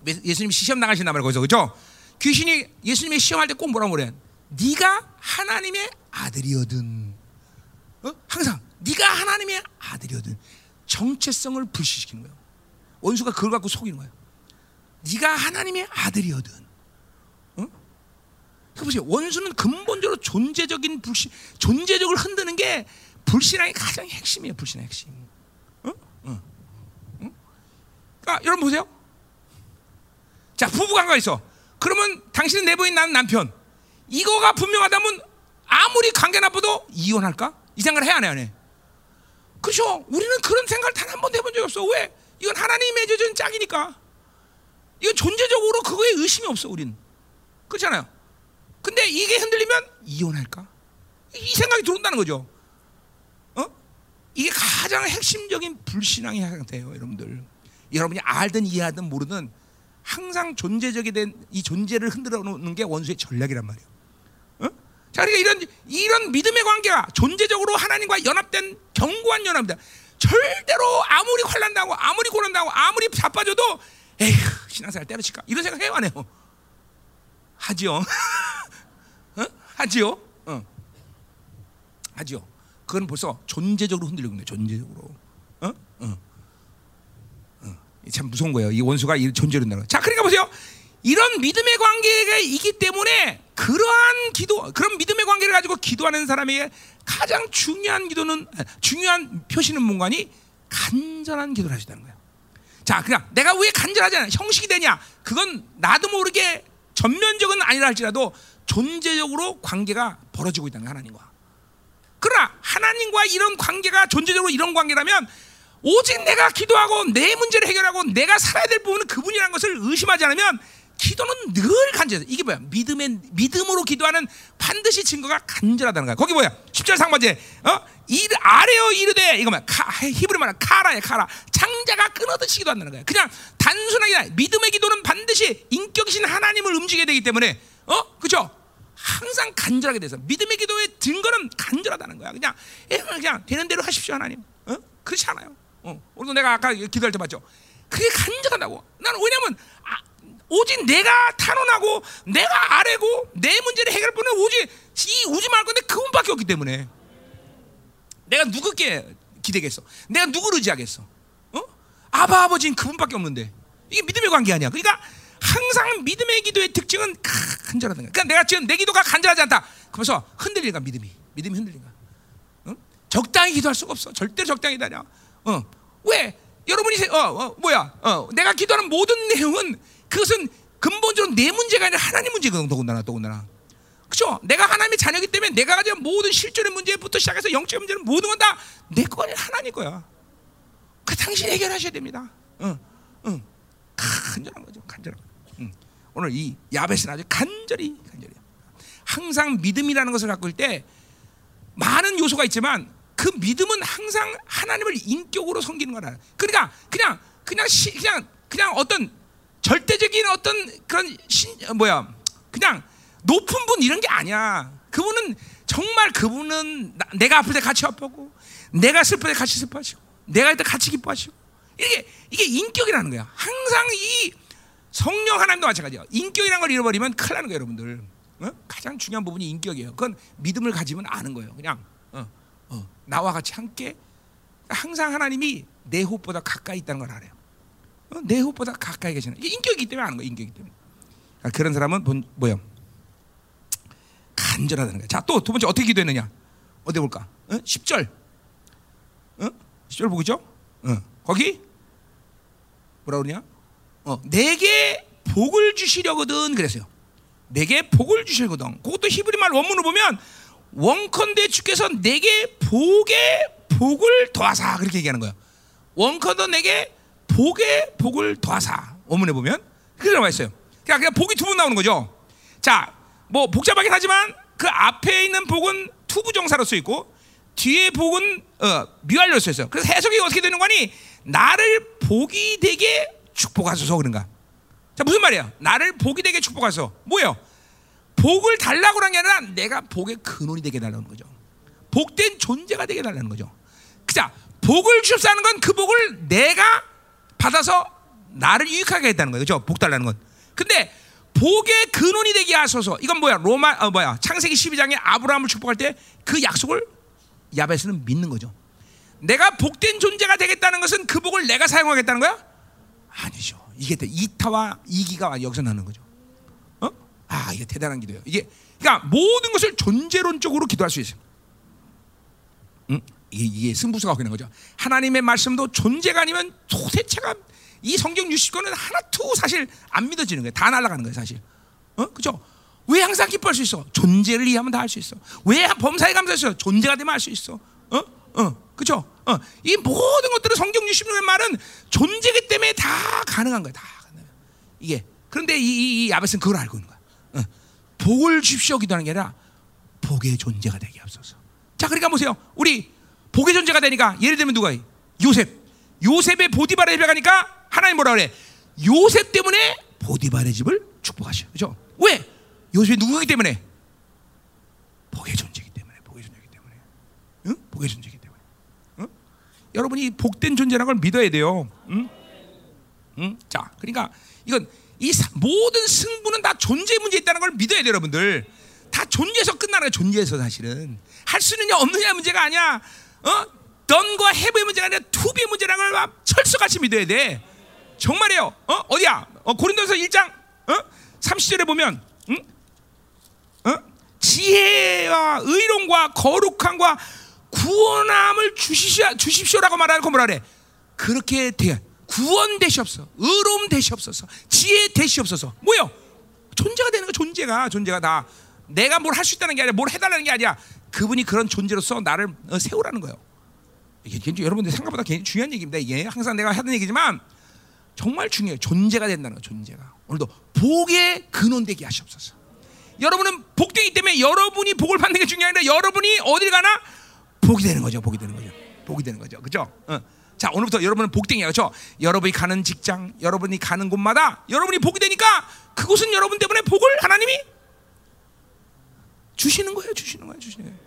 예수님이 시험 당하신단 말이에요. 거기서 그렇죠? 귀신이 예수님이 시험할 때 꼭 뭐라고 그래? 네가 하나님의 아들이거든. 어? 항상 네가 하나님의 아들이거든. 정체성을 불시시키는 거예요. 원수가 그걸 갖고 속이는 거예요. 네가 하나님의 아들이거든. 어? 그 보세요. 원수는 근본적으로 존재적인 불신, 존재적으로 흔드는 게 불신앙의 가장 핵심이에요. 불신의 핵심. 어? 어? 어? 그러니까 여러분 보세요. 자 부부관계가 있어. 그러면 당신은 내부인 나는 남편. 이거가 분명하다면 아무리 관계 나빠도 이혼할까? 이 생각을 해야 안 해? 그렇죠? 우리는 그런 생각을 단 한 번도 해본 적이 없어. 왜? 이건 하나님이 맺어준 짝이니까. 이건 존재적으로 그거에 의심이 없어, 우리는. 그렇잖아요. 근데 이게 흔들리면 이혼할까? 이 생각이 들어온다는 거죠. 어? 이게 가장 핵심적인 불신앙의 상태예요, 여러분들. 여러분이 알든 이해하든 모르든 항상 존재적이 된 이 존재를 흔들어 놓는 게 원수의 전략이란 말이에요. 자, 그러니까 이런 이런 믿음의 관계가 존재적으로 하나님과 연합된 견고한 연합이다. 절대로 아무리 환난 당하고 아무리 고난 당하고 아무리 자빠져도 에휴 신앙생활 때려칠까 이런 생각 해요 안 해요? 하지요. (laughs) 어? 하지요. 어. 하지요. 그건 벌써 존재적으로 흔들리고 있는 존재적으로. 어? 참 무서운 거예요. 이 원수가 이 존재로 흔들어. 자, 그러니까 보세요. 이런 믿음의 관계가 있기 때문에 그러한 기도, 그런 믿음의 관계를 가지고 기도하는 사람에게 가장 중요한 기도는 중요한 표시는 뭔가니 간절한 기도를 하시다는 거예요. 자, 그냥 내가 왜 간절하지 않아? 형식이 되냐? 그건 나도 모르게 전면적은 아니라 할지라도 존재적으로 관계가 벌어지고 있다는 거야, 하나님과. 그러나 하나님과 이런 관계가 존재적으로 이런 관계라면 오직 내가 기도하고 내 문제를 해결하고 내가 살아야 될 부분은 그분이라는 것을 의심하지 않으면 기도는 늘 간절해. 이게 뭐야? 믿음의 믿음으로 기도하는 반드시 증거가 간절하다는 거야. 거기 뭐야? 10절 상반제. 어? 이 아래어 이르되 이거 뭐야? 카, 히브리 말은 카라야 카라. 창자가 끊어듯이 기도 한다는 거야. 그냥 단순하게 믿음의 기도는 반드시 인격이신 하나님을 움직여야 되기 때문에 어? 그렇죠? 항상 간절하게 돼서 믿음의 기도의 증거는 간절하다는 거야. 그냥 그냥 되는 대로 하십시오 하나님. 어? 그렇지 않아요. 어. 오늘도 내가 아까 기도할 때 봤죠. 그게 간절하다고. 나는 왜냐면 아, 오직 내가 탄원하고 내가 아래고 내 문제를 해결할 분은 오직 이 우주 말 건데 그분밖에 없기 때문에 내가 누구께 기대겠어? 내가 누구를 의지하겠어? 어? 아바 아버지는 그분밖에 없는데 이게 믿음의 관계 아니야. 그러니까 항상 믿음의 기도의 특징은 간절하다. 그러니까 내가 지금 내 기도가 간절하지 않다. 그래서 흔들리니까 믿음이 믿음이 흔들리니까. 어? 적당히 기도할 수가 없어. 절대로 적당히 다냐. 어. 왜? 여러분이 세- 어, 어 뭐야? 어, 내가 기도하는 모든 내용은 그것은 근본적으로 내 문제가 아니라 하나님 문제거든. 더군다나 더군다나. 그죠? 내가 하나님의 자녀이기 때문에 내가 가진 모든 실존의 문제부터 시작해서 영적 문제는 모든 건 다 내거 아니라 하나님 거야. 그 당신이 해결하셔야 됩니다. 응, 응. 간절한 거죠. 간절한 거. 응. 오늘 이 야벳은 아주 간절히 간절히. 항상 믿음이라는 것을 갖고 있을 때 많은 요소가 있지만 그 믿음은 항상 하나님을 인격으로 섬기는 거라. 그러니까 그냥 그냥 시, 그냥 그냥 어떤 절대적인 어떤 그런 신 어, 뭐야 그냥 높은 분 이런 게 아니야. 그분은 정말 그분은 나, 내가 아플 때 같이 아프고 내가 슬플 때 같이 슬퍼하시고 내가 할때 같이 기뻐하시고 이게 이게 인격이라는 거야. 항상 이 성령 하나님도 마찬가지야. 인격이라는 걸 잃어버리면 큰일 나는 거예요, 여러분들. 어? 가장 중요한 부분이 인격이에요. 그건 믿음을 가지면 아는 거예요. 그냥 어, 어, 나와 같이 함께 항상 하나님이 내 호흡보다 가까이 있다는 걸 알아요. 어, 내 호흡보다 가까이 계시는 이게 인격이기 때문에 아는 거예요. 인격이기 때문에. 아, 그런 사람은 본, 뭐야? 간절하다는 거야. 자, 또 두 번째 어떻게 기도했느냐? 어디 볼까? 어? 10절. 어? 10절 보이죠? 어. 거기 뭐라 그러냐? 어, 내게 복을 주시려거든 그랬어요. 내게 복을 주시거든. 그것도 히브리 말 원문을 보면 원컨대 주께서 내게 복에 복을 더하사 그렇게 얘기하는 거예요. 원컨대 내게 복에 복을 더하사 원문에 보면 그렇게 나와 있어요. 그러니까 그냥 복이 두 번 나오는 거죠. 자, 뭐 복잡하긴 하지만 그 앞에 있는 복은 to부정사로 쓰여 있고 뒤에 복은 어, 미완료로 쓰여 있어요. 그래서 해석이 어떻게 되는 거니? 나를 복이 되게 축복하소서 그런가? 자 무슨 말이야? 나를 복이 되게 축복하소서. 뭐예요? 복을 달라고 하는 게 아니라 내가 복의 근원이 되게 달라는 거죠. 복된 존재가 되게 달라는 거죠. 그자 복을 주십사는 건 그 복을 내가 받아서 나를 유익하게 했다는 거예요. 그죠? 복 달라는 건. 근데 복의 근원이 되게 하소서. 이건 뭐야? 로마 어 뭐야? 창세기 12장에 아브라함을 축복할 때 그 약속을 야베스는 믿는 거죠. 내가 복된 존재가 되겠다는 것은 그 복을 내가 사용하겠다는 거야? 아니죠. 이게 이타와 이기가 여기서 나는 거죠. 어? 아, 이게 대단한 기도예요. 이게 그러니까 모든 것을 존재론적으로 기도할 수 있어요. 응? 이게, 승부수가 되는 거죠. 하나님의 말씀도 존재가 아니면 도대체가 이 성경 60권은 하나도 사실 안 믿어지는 거예요. 다 날아가는 거예요, 사실. 어? 그죠? 왜 항상 기뻐할 수 있어? 존재를 이해하면 다 할 수 있어. 왜 범사에 감사했어? 존재가 되면 할수 있어. 어? 어. 그죠? 어. 이 모든 것들은 성경 60권의 말은 존재기 때문에 다 가능한 거야. 다. 이게. 그런데 이, 이, 이 야베스는 그걸 알고 있는 거야. 어. 복을 주십시오 기도하는 게 아니라 복의 존재가 되게 앞서서. 자, 그러니까 보세요. 우리 복의 존재가 되니까 예를 들면 누가 요셉. 요셉의 보디바의 집에 가니까 하나님 뭐라 그래? 요셉 때문에 보디바의 집을 축복하셔. 그죠? 왜? 요셉이 누구기 때문에? 복의 존재이기 때문에. 복의 존재이기 때문에. 응? 복의 존재이기 때문에. 응? 여러분이 복된 존재라는 걸 믿어야 돼요. 응? 응? 자, 그러니까 이건 이 사, 모든 승부는 다 존재 문제 있다는 걸 믿어야 돼요, 여러분들. 다 존재에서 끝나는 거야, 존재에서 사실은. 할 수 있느냐 없느냐 문제가 아니야. 어? 던과 해부의 문제가 아니라 투비의 문제라는 걸 철석같이 믿어야 돼. 정말이에요. 어? 어디야? 어, 고린도서 1장 어? 30절에 보면? 지혜와 의론과 거룩함과 구원함을 주시셔, 주십시오라고 말하고 뭐라 그래? 그렇게 돼. 구원 되시옵소서. 의로움 되시옵소서. 지혜 되시옵소서. 뭐요? 존재가 되는 거 존재가 존재가 다 내가 뭘 할 수 있다는 게 아니라 뭘 해달라는 게 아니야. 그분이 그런 존재로서 나를 어, 세우라는 거예요. 이게 여러분들 생각보다 굉장히 중요한 얘기입니다. 이게 항상 내가 하던 얘기지만 정말 중요해요. 존재가 된다는 거 존재가. 오늘도 복의 근원 되게 하시옵소서. 여러분은 복되기 때문에 여러분이 복을 받는 게 중요한 게 아니라 여러분이 어딜 가나 복이 되는 거죠. 복이 되는 거죠. 복이 되는 거죠. 그죠? 어. 자, 오늘부터 여러분은 복댕이야. 그죠? 여러분이 가는 직장, 여러분이 가는 곳마다 여러분이 복이 되니까 그곳은 여러분 때문에 복을 하나님이 주시는 거예요. 주시는 거예요. 주시는 거예요.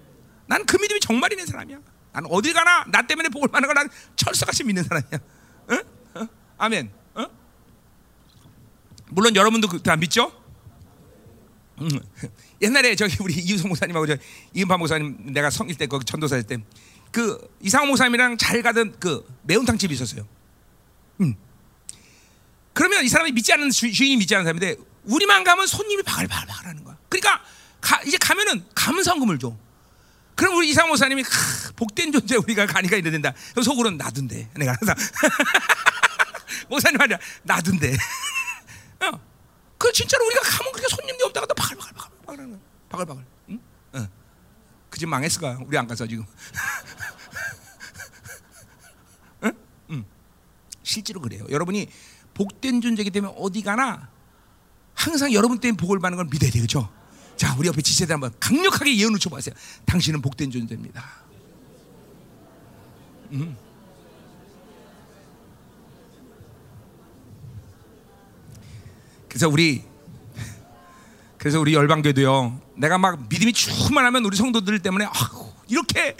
난 그 믿음이 정말 있는 사람이야. 난 어딜 가나 나 때문에 복을 받는 걸난 철석같이 믿는 사람이야. 어? 어? 아멘. 어? 물론 여러분도 그다 믿죠? 음. (laughs) 옛날에 저기 우리 이우성 목사님하고 저 이은파 목사님 내가 성일 때 거기 전도사 할 때 그 이상호 목사님이랑 잘 가던 그 매운탕 집이 있었어요. 음. 그러면 이 사람이 믿지 않는 주, 인이 믿지 않는 사람인데 우리만 가면 손님이 바글바글 하는 거야. 그러니까 가, 이제 가면은 감사금을 줘. 그럼 우리 이상 목사님이 크, 복된 존재 우리가 가니까 이래 된다. 속으로는 나둔데. 내가 항상 (laughs) 목사님 말이야 나둔데. (laughs) 어. 그 진짜로 우리가 가면 그렇게 손님도 없다가 또 바글바글 바글바글 바글바글. 응? 어. 그집 망했을 거야. 우리 안 가서 지금. (laughs) 응? 응. 실제로 그래요. 여러분이 복된 존재이기 때문에 어디 가나 항상 여러분 때문에 복을 받는 걸 믿어야. 그렇죠? 자, 우리 옆에 지체들 한번 강력하게 예언을 쳐보세요. 당신은 복된 존재입니다. 음. 그래서 우리 그래서 우리 열방교도요. 내가 막 믿음이 충만하면 우리 성도들 때문에 아우, 이렇게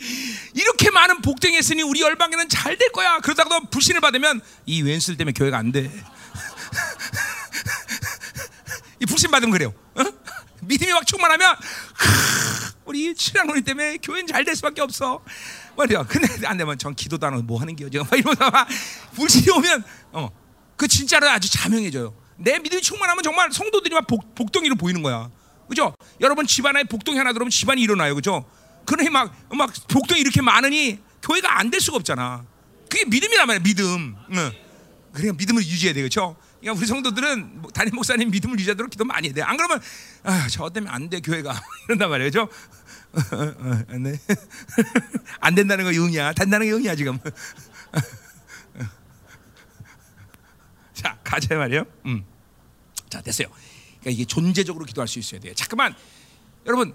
이렇게 많은 복종했으니 우리 열방에는 잘 될 거야. 그러다가도 불신을 받으면 이 왼술 때문에 교회가 안 돼. 이 불신 받으면 그래요. 어? 믿음이 막 충만하면 크, 우리 신앙론이 때문에 교회는 잘 될 수밖에 없어. 말이야. 근데 안 되면 전 기도도 안 하고 뭐 하는 게요. 지금 막막 불신이 오면 어, 그 진짜로 아주 자명해져요. 내 믿음이 충만하면 정말 성도들이 막 복, 복덩이로 보이는 거야. 그죠? 여러분 집안에 복덩이 하나 들어오면 집안이 일어나요. 그죠? 그러니 막, 막 복덩이 이렇게 많으니 교회가 안 될 수가 없잖아. 그게 믿음이란 말이야, 믿음. 응. 그러니까 믿음을 유지해야 돼. 그죠? 그러니까 우리 성도들은 뭐 담임 목사님 믿음을 유지하도록 기도 많이 해야 돼. 안 그러면 아, 저 때문에 안 돼, 교회가. (laughs) 이런단 말이에요. 그죠? 네. (laughs) 안 된다는 거 영이야. 된다는 게 영이야, 지금. (laughs) 자, 가자 말이에요. 음. 자, 됐어요. 그러니까 이게 존재적으로 기도할 수 있어야 돼요. 잠깐만, 여러분,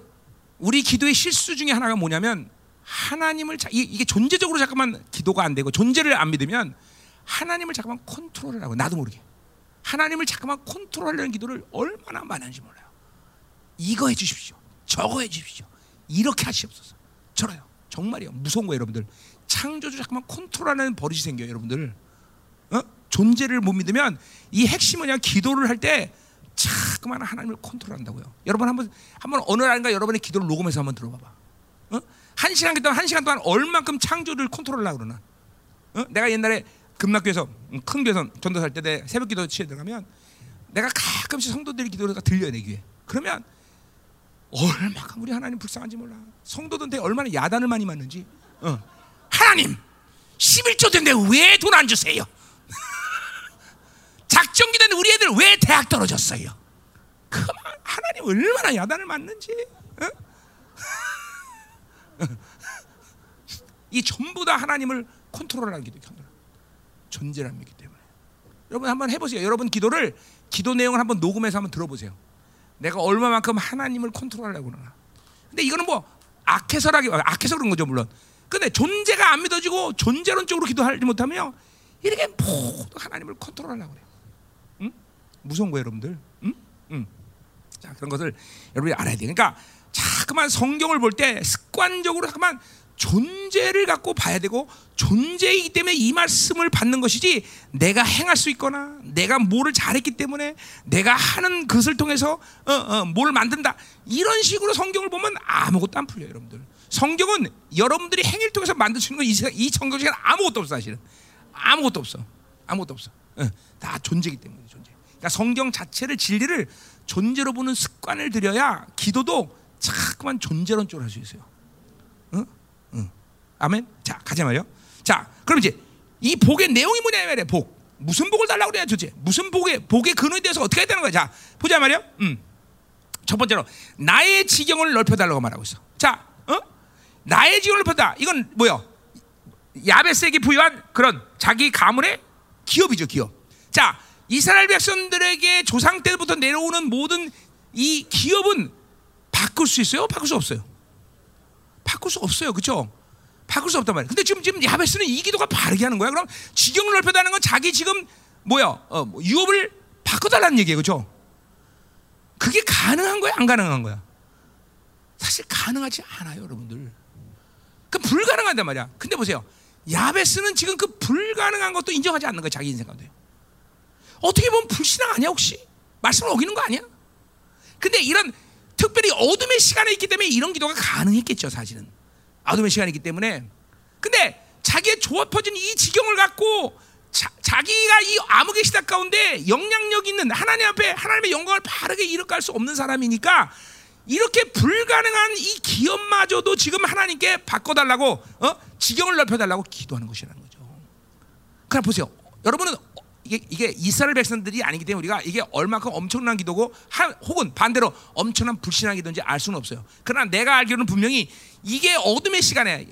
우리 기도의 실수 중에 하나가 뭐냐면 하나님을 자, 이게 존재적으로 잠깐만 기도가 안 되고 존재를 안 믿으면 하나님을 잠깐만 컨트롤을 하고 나도 모르게 하나님을 잠깐만 컨트롤하려는 기도를 얼마나 하는지 몰라요. 이거 해주십시오. 저거 해주십시오. 이렇게 하시옵소서. 저래요. 정말이요. 무서운 거예요, 여러분들. 창조주 잠깐만 컨트롤하는 버릇이 생겨요, 여러분들. 어? 존재를 못 믿으면 이 핵심은 그냥 기도를 할 때 자꾸만 하나님을 컨트롤한다고요. 여러분 한번 한번 어느 날인가 여러분의 기도를 녹음해서 한번 들어봐봐. 어? 한 시간 동안 한 시간 동안 얼만큼 창조를 컨트롤하려고 그러나? 어? 내가 옛날에 금락교에서 음, 큰 교회에서 전도살 때내 새벽 기도 치에 들어가면 내가 가끔씩 성도들의 기도가 들려요 내 귀에. 그러면 얼마큼 우리 하나님 불쌍한지 몰라. 성도들한테 얼마나 야단을 많이 맞는지. 어. 하나님 11조 된데 왜 돈 안 주세요? 작정기된 우리 애들 왜 대학 떨어졌어요? 그만 하나님 얼마나 야단을 맞는지. 어? (laughs) 이 전부 다 하나님을 컨트롤하는 기도, 존재를 믿기 때문에. 여러분 한번 해보세요. 여러분 기도를 기도 내용을 한번 녹음해서 한번 들어보세요. 내가 얼마만큼 하나님을 컨트롤하려고 그러나. 근데 이거는 뭐 악해서라기 악해서 그런 거죠 물론. 근데 존재가 안 믿어지고 존재론적으로 기도하지 못하면 이렇게 모두 하나님을 컨트롤하려고 그래요. 응? 무서운 거예요, 여러분들. 응? 응. 자 그런 것을 여러분이 알아야 돼. 그러니까 자꾸만 성경을 볼 때 습관적으로 자꾸만 존재를 갖고 봐야 되고 존재이기 때문에 이 말씀을 받는 것이지 내가 행할 수 있거나 내가 뭐를 잘했기 때문에 내가 하는 것을 통해서 어, 어, 뭘 만든다 이런 식으로 성경을 보면 아무것도 안 풀려요 여러분들 성경은 여러분들이 행위를 통해서 만들 수 있는 건이 이 성경 중에 아무것도 없어 사실은 아무것도 없어 아무것도 없어 어, 다 존재이기 때문에 존재 그러니까 성경 자체를 진리를 존재로 보는 습관을 들여야 기도도 자꾸만 존재론적으로 할 수 있어요 어? 아멘. 자, 가자 말이요. 자, 그럼 이제 이 복의 내용이 뭐냐 말이야. 복. 무슨 복을 달라고 그래야 도대체? 무슨 복의 복의 근원에 대해서 어떻게 해야 되는 거야? 자, 보자 말이요. 음. 첫 번째로 나의 지경을 넓혀 달라고 말하고 있어. 자, 어? 나의 지경을 넓혀다. 이건 뭐야? 야베스에게 부여한 그런 자기 가문의 기업이죠, 기업. 자, 이스라엘 백성들에게 조상 때부터 내려오는 모든 이 기업은 바꿀 수 있어요? 바꿀 수 없어요? 바꿀 수 없어요. 그렇죠? 바꿀 수 없단 말이야. 근데 지금 지금 야베스는 이 기도가 바르게 하는 거야. 그럼 지경을 넓혀다는 건 자기 지금 뭐야? 어, 뭐 유업을 바꿔달라는 얘기예요, 그렇죠? 그게 가능한 거야, 안 가능한 거야? 사실 가능하지 않아요, 여러분들. 그 불가능하단 말이야. 근데 보세요, 야베스는 지금 그 불가능한 것도 인정하지 않는 거야, 자기 인생 가운데. 어떻게 보면 불신앙 아니야, 혹시? 말씀을 어기는 거 아니야? 근데 이런 특별히 어둠의 시간에 있기 때문에 이런 기도가 가능했겠죠, 사실은. 어둠의 시간이 있기 때문에. 근데 자기의 조합퍼진 이 지경을 갖고 자, 자기가 이 암흑의 시대 가운데 영향력 있는 하나님 앞에 하나님의 영광을 바르게 이룩할 수 없는 사람이니까 이렇게 불가능한 이 기업마저도 지금 하나님께 바꿔달라고 어? 지경을 넓혀달라고 기도하는 것이라는 거죠. 그럼 보세요. 여러분은 이게, 이게 이스라엘 백성들이 아니기 때문에 우리가 이게 얼마큼 엄청난 기도고 하, 혹은 반대로 엄청난 불신한 기도인지 알 수는 없어요. 그러나 내가 알기로는 분명히 이게 어둠의 시간에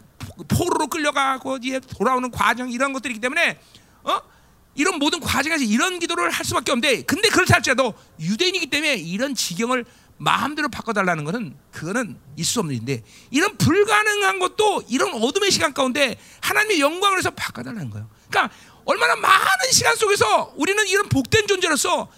포로로 끌려가고 이제 돌아오는 과정 이런 것들이기 때문에 어? 이런 모든 과정에서 이런 기도를 할 수밖에 없는데 근데 그렇다 할지라도 유대인이기 때문에 이런 지경을 마음대로 바꿔달라는 것은 그거는 있을 수 없는 일인데 이런 불가능한 것도 이런 어둠의 시간 가운데 하나님의 영광을 해서 바꿔달라는 거예요. 그러니까 얼마나 많은 시간 속에서 우리는 이런 복된 존재로서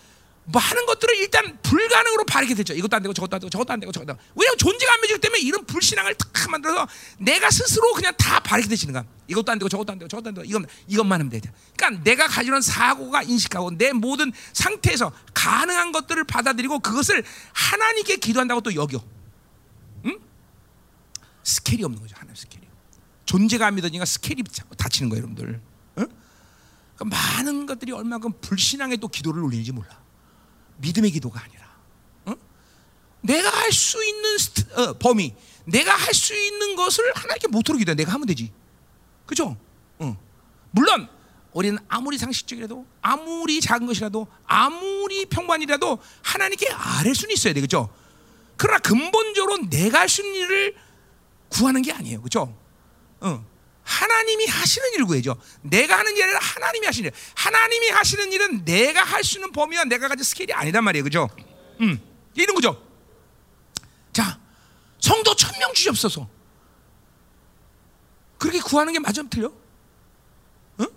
많은 것들을 일단 불가능으로 바르게 되죠. 이것도 안 되고 저것도 안 되고 저것도 안 되고 저것도 안 되고. 왜냐하면 존재가 안 맺기 때문에 이런 불신앙을 탁 만들어서 내가 스스로 그냥 다 바르게 되시는 거야. 이것도 안 되고 저것도 안 되고 저것도 안 되고 이것, 이것만 하면 돼. 그러니까 내가 가지고 있는 사고가 인식하고 내 모든 상태에서 가능한 것들을 받아들이고 그것을 하나님께 기도한다고 또 여겨. 응? 스케일이 없는 거죠. 하나님 스케일이. 존재가 안 믿어지니까 스케일이 닫히는 거예요, 여러분들. 응? 그러니까 많은 것들이 얼마큼 불신앙에 또 기도를 올리는지 몰라. 믿음의 기도가 아니라 어? 내가 할 수 있는 스트, 어, 범위, 내가 할 수 있는 것을 하나님께 뭐하러 기도해. 내가 하면 되지. 그죠? 어. 물론 우리는 아무리 상식적이라도 아무리 작은 것이라도 아무리 평범이라도 하나님께 아뢸 수는 있어야 돼. 그죠? 그러나 근본적으로 내가 할 수 있는 일을 구하는 게 아니에요. 그죠? 어. 하나님이 하시는 일을 구해죠. 내가 하는 일이 아니라 하나님이 하시는 일. 하나님이 하시는 일은 내가 할 수 있는 범위와 내가 가진 스케일이 아니란 말이에요. 그죠? 음, 이런 거죠. 자, 성도 천 명 주시옵소서. 그렇게 구하는 게 맞으면 틀려? 응?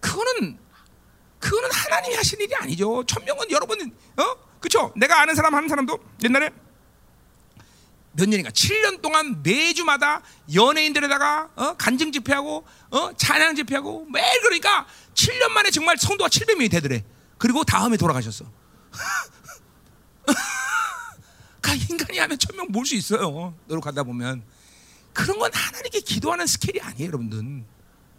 그거는, 그거는 하나님이 하신 일이 아니죠. 천 명은 여러분, 어? 그쵸? 내가 아는 사람, 하는 사람도 옛날에 몇 년인가 7년 동안 매주마다 연예인들에다가 어? 간증 집회하고 어? 찬양 집회하고 매일 그러니까 7년 만에 정말 성도가 700명이 되더래. 그리고 다음에 돌아가셨어. (laughs) 그러니까 인간이 하면 천명 몰수 있어요. 노력하다 보면 그런 건 하나님께 기도하는 스케일이 아니에요, 여러분들. 어?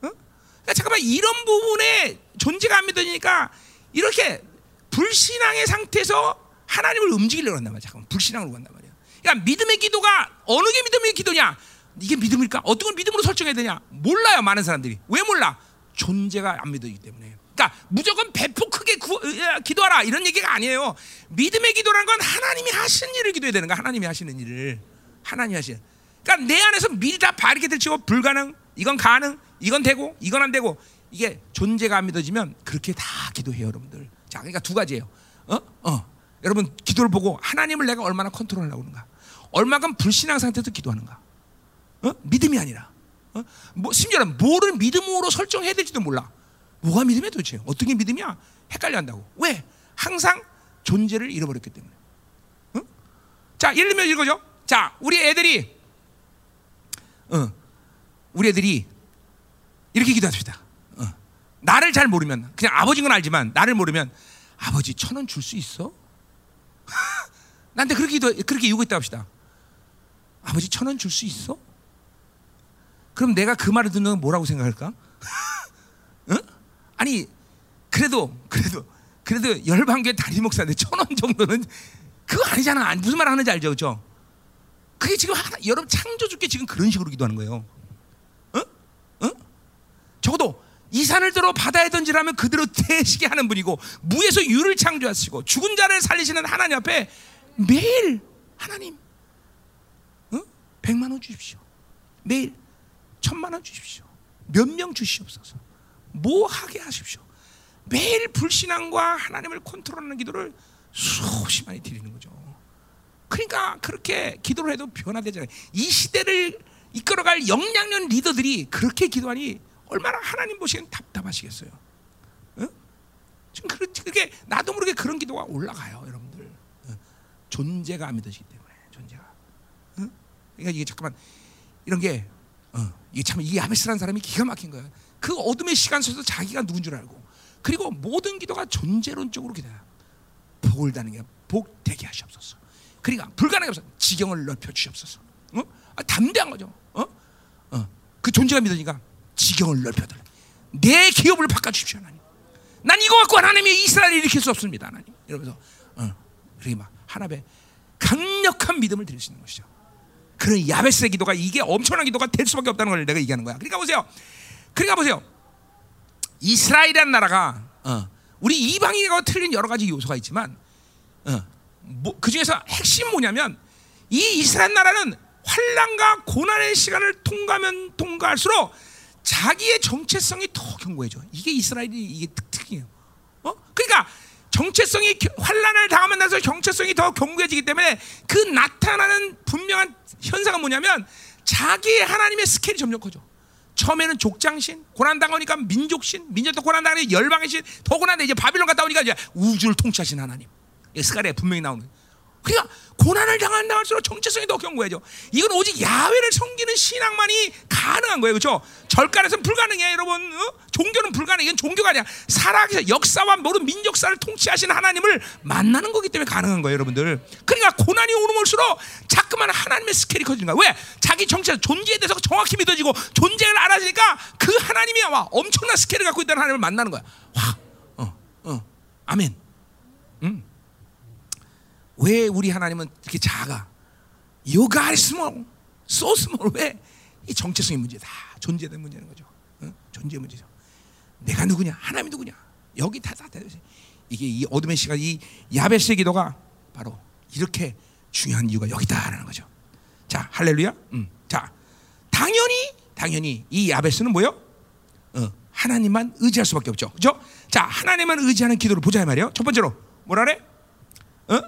그러니까 잠깐만 이런 부분에 존재가 안 믿어지니까 이렇게 불신앙의 상태에서 하나님을 움직이려고 한단 말이야. 잠깐 불신앙으로 간단 말이야. 그러니까 믿음의 기도가 어느 게 믿음의 기도냐? 이게 믿음일까? 어떤 걸 믿음으로 설정해야 되냐? 몰라요, 많은 사람들이. 왜 몰라? 존재가 안 믿어지기 때문에. 그러니까 무조건 배포 크게 구, 기도하라 이런 얘기가 아니에요. 믿음의 기도란 건 하나님이 하시는 일을 기도해야 되는 거야. 하나님이 하시는 일을 하나님이 하시는. 그러니까 내 안에서 미리 다 바르게 들치고 불가능, 이건 가능, 이건 되고, 이건 안 되고 이게 존재가 안 믿어지면 그렇게 다 기도해요, 여러분들. 자, 그러니까 두 가지예요. 어, 어. 여러분 기도를 보고 하나님을 내가 얼마나 컨트롤하려고 하는가, 얼마큼 불신앙 상태에서 기도하는가. 어? 믿음이 아니라. 어? 뭐 심지어는 뭐를 믿음으로 설정해야 될지도 몰라. 뭐가 믿음이야 도대체? 어떤 게 믿음이야? 헷갈려 한다고. 왜? 항상 존재를 잃어버렸기 때문에. 어? 자, 예를 들면 이거죠. 자, 우리 애들이 어, 우리 애들이 이렇게 기도합시다. 어. 나를 잘 모르면 그냥 아버지인 건 알지만 나를 모르면 아버지 천 원 줄 수 있어? (laughs) 나한테 그렇게 기도 그렇게 요구했다 합시다. 아버지 천 원 줄 수 있어? 그럼 내가 그 말을 듣는 건 뭐라고 생각할까? (laughs) 응? 아니 그래도 그래도 그래도 열방교회 담임 목사인데 천 원 정도는 그거 아니잖아. 무슨 말 하는지 알죠, 그렇죠? 그게 지금 하나, 여러분 창조주께 지금 그런 식으로 기도하는 거예요. 응? 응? 적어도 이 산을 들어 바다에 던지라면 그대로 대시게 하는 분이고 무에서 유를 창조하시고 죽은 자를 살리시는 하나님 앞에 매일 하나님 응? 백만 원 주십시오. 매일 천만 원 주십시오. 몇 명 주시옵소서. 뭐 하게 하십시오. 매일 불신앙과 하나님을 컨트롤하는 기도를 수없이 많이 드리는 거죠. 그러니까 그렇게 기도를 해도 변화되잖아요. 이 시대를 이끌어갈 영향력 리더들이 그렇게 기도하니 얼마나 하나님 보시기엔 답답하시겠어요. 응? 지금 그게 나도 모르게 그런 기도가 올라가요, 여러분들. 때문에 존재가. 응? 그러니까 이게 잠깐만 이런 게 어, 이게 참 이게 야베스라는 사람이 기가 막힌 거야. 그 어둠의 시간 속에서 자기가 누군 줄 알고 그리고 모든 기도가 존재론적으로 기도야. 복을 다는 게 복되게 하시옵소서. 그러니까 불가능해 없어. 지경을 넓혀 주시옵소서. 어? 아, 담대한 거죠. 어? 어. 그 존재가 믿으니까 지경을 넓혀달라. 내 기업을 바꿔 주십시오, 하나님. 난 이거 갖고 하나님의 이스라엘을 일으킬 수 없습니다, 하나님. 이러면서 어. 그러게 막 하나님의 강력한 믿음을 드릴 수 있는 것이죠. 그런 야베스의 기도가 이게 엄청난 기도가 될 수밖에 없다는 걸 내가 얘기하는 거야. 그러니까 보세요. 그러니까 보세요. 이스라엘이라는 나라가 어, 우리 이방인과 틀린 여러 가지 요소가 있지만 어, 뭐, 그 중에서 핵심 뭐냐면 이 이스라엘 나라는 환란과 고난의 시간을 통과하면 통과할수록 자기의 정체성이 더 견고해져. 이게 이스라엘이 이게 특징이에요. 어? 그러니까 정체성이 환란을 당하면 나서 정체성이 더 견고해지기 때문에 그 나타나는 분명한 현상은 뭐냐면 자기의 하나님의 스케일이 점점 커져. 처음에는 족장신, 고난 당하니까 민족신, 민족도 고난 당하니 열방의 신, 더 고난데 이제 바빌론 갔다 오니까 이제 우주를 통치하신 하나님. 스가랴에 분명히 나오는. 그러니까 고난을 당한다 할수록 정체성이 더 견고해져. 이건 오직 야훼를 섬기는 신앙만이 가능한 거예요, 그렇죠? 절간에서는 불가능해, 여러분. 어? 종교는 불가능해. 이건 종교가 아니야. 살아계신 역사와 모든 민족사를 통치하신 하나님을 만나는 거기 때문에 가능한 거예요, 여러분들. 그러니까 고난이 오는 올수록 자꾸만 하나님의 스케일이 커지는 거야. 왜? 자기 정체, 존재에 대해서 정확히 믿어지고 존재를 알아지니까 그 하나님이 와 엄청난 스케일을 갖고 있다는 하나님을 만나는 거야. 와, 어, 어, 아멘. 음. 왜 우리 하나님은 이렇게 작아? You got small, so small. 왜? 이 정체성의 문제다. 존재의 문제는 거죠. 어? 존재 문제죠. 내가 누구냐? 하나님이 누구냐? 여기 다 다. 이게 이 어둠의 시간, 이 야베스의 기도가 바로 이렇게 중요한 이유가 여기다라는 거죠. 자, 할렐루야. 음. 자, 당연히 당연히 이 야베스는 뭐요? 어, 하나님만 의지할 수밖에 없죠. 그죠? 자, 하나님만 의지하는 기도를 보자 말이에요. 첫 번째로 뭐라 그래? 어?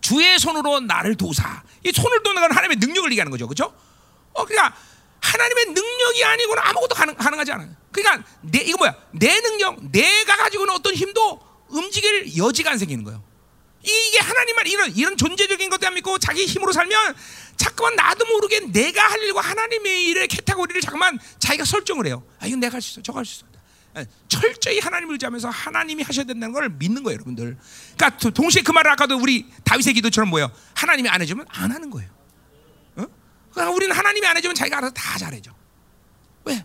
주의 손으로 나를 도사. 이 손을 도는 건 하나님의 능력을 얘기하는 거죠. 그렇죠? 어, 그러니까 하나님의 능력이 아니고는 아무것도 가능, 가능 하지 않아요. 그러니까 내 이거 뭐야? 내 능력, 내가 가지고 있는 어떤 힘도 움직일 여지가 안 생기는 거예요. 이게 하나님만 이런 이런 존재적인 것도 안 믿고 자기 힘으로 살면 자꾸만 나도 모르게 내가 하려고 하나님의 일을 캐타고리를 자꾸만 자기가 설정을 해요. 아 이건 내가 할 수 있어, 저거 할 수 있어. 예, 철저히 하나님을 의지하면서 하나님이 하셔야 된다는 걸 믿는 거예요, 여러분들. 그러니까 동시에 그 말을 아까도 우리 다윗의 기도처럼 뭐예요? 하나님이 안 해주면 안 하는 거예요. 어? 그러니까 우리는 하나님이 안 해주면 자기가 알아서 다 잘해줘. 왜?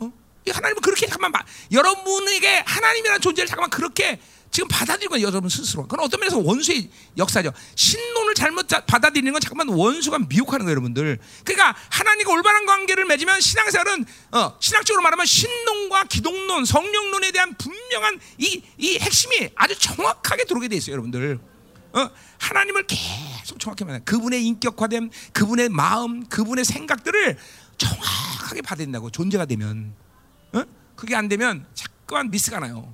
어? 하나님은 그렇게 잠깐만 여러분에게 하나님이라는 존재를 잠깐만 그렇게 지금 받아들이고 여러분 스스로. 그건 어떤 면에서 원수의 역사죠. 신론을 잘못 받아들이는 건 잠깐만 원수가 미혹하는 거예요, 여러분들. 그러니까 하나님과 올바른 관계를 맺으면 신앙생활은 어, 신학적으로 말하면 신론과 기독론, 성령론에 대한 분명한 이, 이 핵심이 아주 정확하게 들어오게 돼 있어요, 여러분들. 어, 하나님을 계속 정확히 만나. 그분의 인격화됨, 그분의 마음, 그분의 생각들을 정확하게 받아들인다고 존재가 되면, 어? 그게 안 되면 자꾸만 미스가 나요.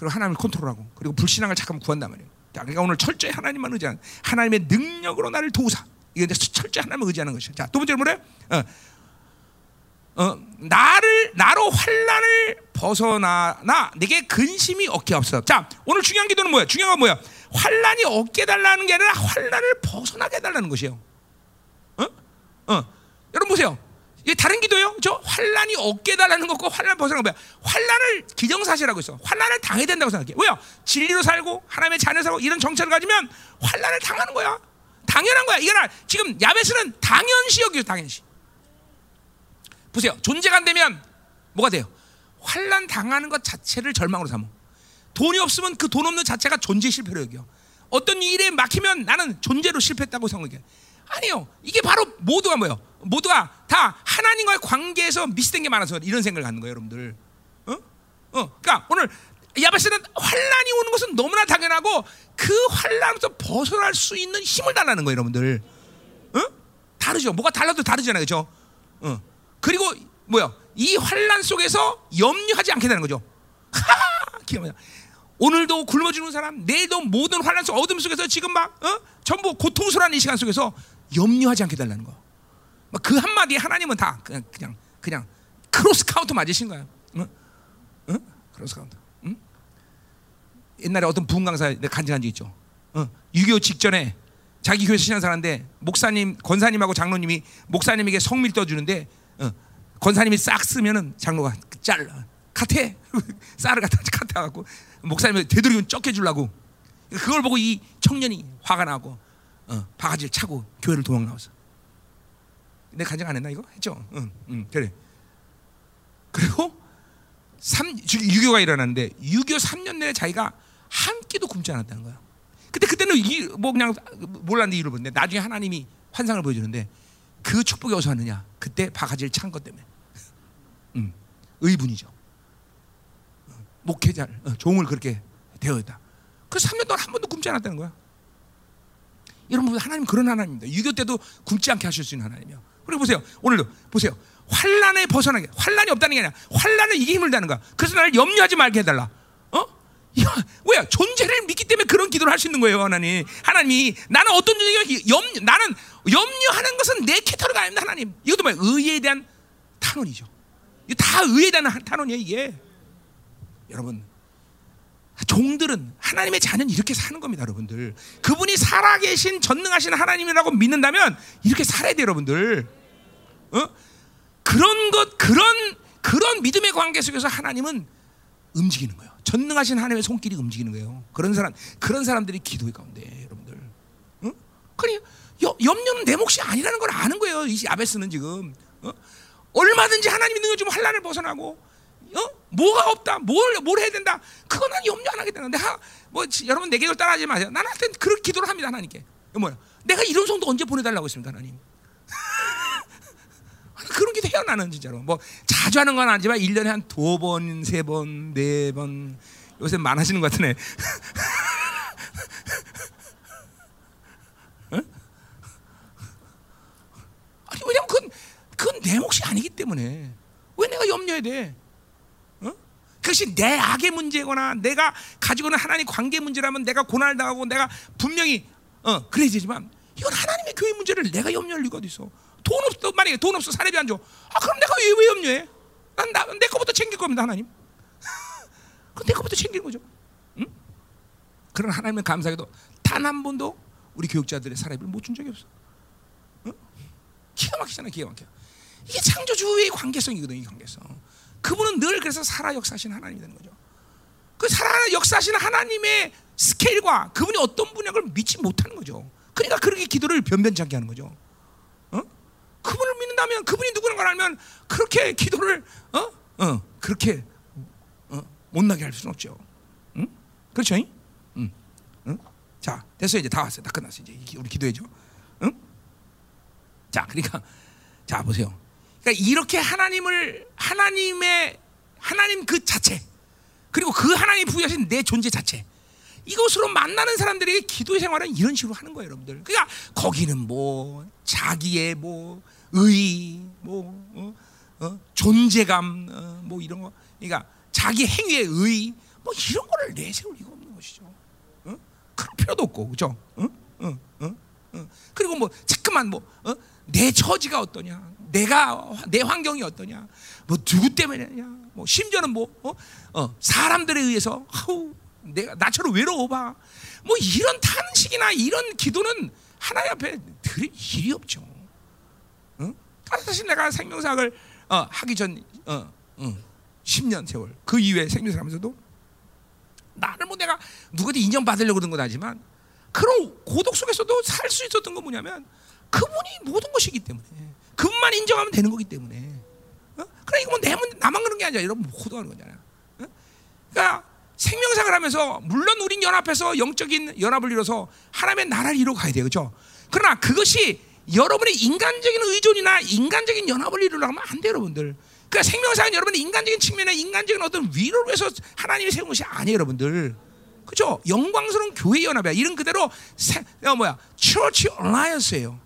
그리고 하나님을 컨트롤하고 그리고 불신앙을 잠깐 구한단 말이에요. 자, 그러니까 오늘 철저히 하나님만 의지하는 하나님의 능력으로 나를 도우사. 이게 철저히 하나님을 의지하는 것이야. 자, 두 번째로 뭐래? 어, 어, 나를 나로 환란을 벗어나나 내게 근심이 없게 없어. 자, 오늘 중요한 기도는 뭐야? 중요한 건 뭐야? 환란이 없게 달라는 게 아니라 환란을 벗어나게 달라는 것이에요. 어? 어. 여러분 보세요. 이게 다른 기도예요. 저 환란이 없게 달라는 것과 환란 벗어나는 거야. 환란을 기정사실하고 있어. 환란을 당해야 된다고 생각해. 왜요? 진리로 살고 하나님의 자녀 살고 이런 정체를 가지면 환란을 당하는 거야. 당연한 거야. 이거는 지금 야베스는 당연시 여기죠. 당연시. 보세요. 존재가 안 되면 뭐가 돼요? 환란 당하는 것 자체를 절망으로 삼어. 돈이 없으면 그 돈 없는 자체가 존재 실패로 여겨. 어떤 일에 막히면 나는 존재로 실패했다고 생각해. 아니요. 이게 바로 모두가 뭐예요? 모두가 다 하나님과의 관계에서 미스된 게 많아서 이런 생각을 갖는 거예요, 여러분들. 어? 어. 그러니까 오늘 야베스는 환란이 오는 것은 너무나 당연하고 그 환란에서 벗어날 수 있는 힘을 달라는 거예요, 여러분들. 어? 다르죠. 뭐가 달라도 다르잖아요, 그렇죠? 어. 그리고 뭐야? 이 환란 속에서 염려하지 않게 되는 거죠. (laughs) 하하! 기억나. 오늘도 굶어 죽는 사람, 내일도 모든 환란 속 어둠 속에서 지금 막 어? 전부 고통스러운 이 시간 속에서 염려하지 않게 달라는 거. 그 한마디에 하나님은 다 그냥 그냥 그냥 크로스 카운트 맞으신 거야. 응? 응? 크로스 카운트. 응? 옛날에 어떤 부흥 강사 내가 간증한 적 있죠. 어, 6.25 직전에 자기 교회에서 신앙사는데 목사님, 권사님하고 장로님이 목사님에게 성밀 떠주는데 어, 권사님이 싹 쓰면은 장로가 잘라 카테 (laughs) 쌀을 갖다 카테 갖고 목사님이 되도록이면 쩍게 주려고 그걸 보고 이 청년이 화가 나고 어, 바가지를 차고 교회를 도망 나왔어. 내 간증 안 했나 이거? 했죠. 응, 응, 그래. 그리고 3, 6.25가 일어났는데 6.25 3년 내에 자기가 한 끼도 굶지 않았다는 거야. 근데 그때는 이, 뭐 그냥 몰랐는데 이유를 보는데 나중에 하나님이 환상을 보여주는데 그 축복이 어디서 왔느냐? 그때 바가지를 찬 것 때문에. 음, 의분이죠. 어, 목회자를 어, 종을 그렇게 되어있다. 그 3년 동안 한 번도 굶지 않았다는 거야. 여러분 하나님 그런 하나님입니다. 유교 때도 굶지 않게 하실 수 있는 하나님이요. 그리고 보세요. 오늘도 보세요. 환란에 벗어나게 환란이 없다는 게 아니라 환란을 이기 힘을 다는 거야. 그래서 나를 염려하지 말게 해달라. 어? 야, 왜야? 존재를 믿기 때문에 그런 기도를 할 수 있는 거예요, 하나님. 하나님이 나는 어떤 존재가 염 나는 염려하는 것은 내 캐터가 아닙니다, 하나님. 이것도 뭐야? 의에 대한 탄원이죠. 이게 다 의에 대한 탄원이에요, 이게. 여러분, 종들은 하나님의 자녀는 이렇게 사는 겁니다, 여러분들. 그분이 살아계신 전능하신 하나님이라고 믿는다면 이렇게 살아야 돼요, 여러분들. 어? 그런 것, 그런 그런 믿음의 관계 속에서 하나님은 움직이는 거예요. 전능하신 하나님의 손길이 움직이는 거예요. 그런 사람, 그런 사람들이 기도의 가운데, 여러분들. 어? 그니 염려는 내 몫이 아니라는 걸 아는 거예요. 이 아베스는 지금. 어? 얼마든지 하나님이 능력 좀 환란을 벗어나고 어? 뭐가 없다. 뭘, 뭘 해야 된다. 그거 난 염려 안 하게 되는데, 하, 뭐, 여러분 내 계획을 따라하지 마세요. 하여튼 그런 기도를 합니다, 하나님께. 뭐야? 내가 이런 성도 언제 보내달라고 했습니까, 하나님? (laughs) 그런 기도 해요, 나는 진짜로. 뭐, 자주 하는 건 아니지만, 1년에 한 두 번, 세 번, 네 번. 요새 많아지는 것 같으네. 어? (laughs) 아니, 왜냐면 그건, 그건 내 몫이 아니기 때문에. 왜 내가 염려해야 돼? 그것이 내 악의 문제거나 내가 가지고 있는 하나님 관계 문제라면 내가 고난을 당하고 내가 분명히 어 그래야 되지만 이건 하나님의 교회 문제를 내가 염려할 리가 어디 있어? 돈 없어 만약에 돈 없어 사례비 안 줘. 아 그럼 내가 왜, 왜 염려해? 난내 거부터 챙길 겁니다 하나님. (laughs) 그럼 내 거부터 챙기는 거죠. 응? 그런 하나님은 감사하게도 단 한 번도 우리 교육자들의 사례비를 못 준 적이 없어. 응? 기가 막히잖아 기가 막혀. 이게 창조주의 관계성이거든 이 관계성. 그분은 늘 그래서 살아 역사하시는 하나님이 되는 거죠. 그 살아 역사하시는 하나님의 스케일과 그분이 어떤 분야 걸 믿지 못하는 거죠. 그러니까 그렇게 기도를 변변찮게 하는 거죠. 어? 그분을 믿는다면 그분이 누구는 걸 알면 그렇게 기도를 어? 어, 그렇게 어? 못나게 할 수는 없죠. 응? 그렇죠? 응? 응? 자, 됐어 이제 다 왔어요. 다 끝났어 이제 우리 기도해줘. 응? 자, 그러니까 자 보세요. 그러니까 이렇게 하나님을 하나님의 하나님 그 자체 그리고 그 하나님 부여하신 내 존재 자체 이것으로 만나는 사람들에게 기도의 생활은 이런 식으로 하는 거예요, 여러분들. 그러니까 거기는 뭐 자기의 뭐 의, 뭐 어? 어? 존재감, 어? 뭐 이런 거, 그러니까 자기 행위의 의, 뭐 이런 거를 내세울 리가 없는 것이죠. 어? 그럴 필요도 없고, 그죠? 어? 어? 어? 어? 그리고 뭐 자꾸만 뭐 어? 내 처지가 어떠냐, 내가 내 환경이 어떠냐, 뭐 누구 때문에냐, 뭐 심지어는 뭐 어? 어, 사람들에 의해서 아우 내가 나처럼 외로워 봐, 뭐 이런 탄식이나 이런 기도는 하나님 앞에 드릴 일이 없죠. 어? 사실 내가 생명사학을 어, 하기 전 어, 어, 10년 세월 그 이후에 생명사 하면서도 나를 뭐 내가 누구한테 인정받으려고 그런 건 아니지만 그런 고독 속에서도 살 수 있었던 건 뭐냐면 그분이 모든 것이기 때문에 그분만 인정하면 되는 거기 때문에 어? 그래 이거 뭐 내 나만 그런 게 아니라 여러분 모두 하는 거잖아요. 어? 그러니까 생명상을 하면서 물론 우린 연합해서 영적인 연합을 이뤄서 하나님의 나라를 이루어 가야 돼요, 그렇죠? 그러나 그것이 여러분의 인간적인 의존이나 인간적인 연합을 이루려면 안 돼요, 여러분들. 그러니까 생명상은 여러분의 인간적인 측면에 인간적인 어떤 위로를 위해서 하나님이 세운 것이 아니에요, 여러분들. 그죠? 영광스러운 교회 연합이야. 이런 그대로 세, 어, 뭐야? Church Alliance예요.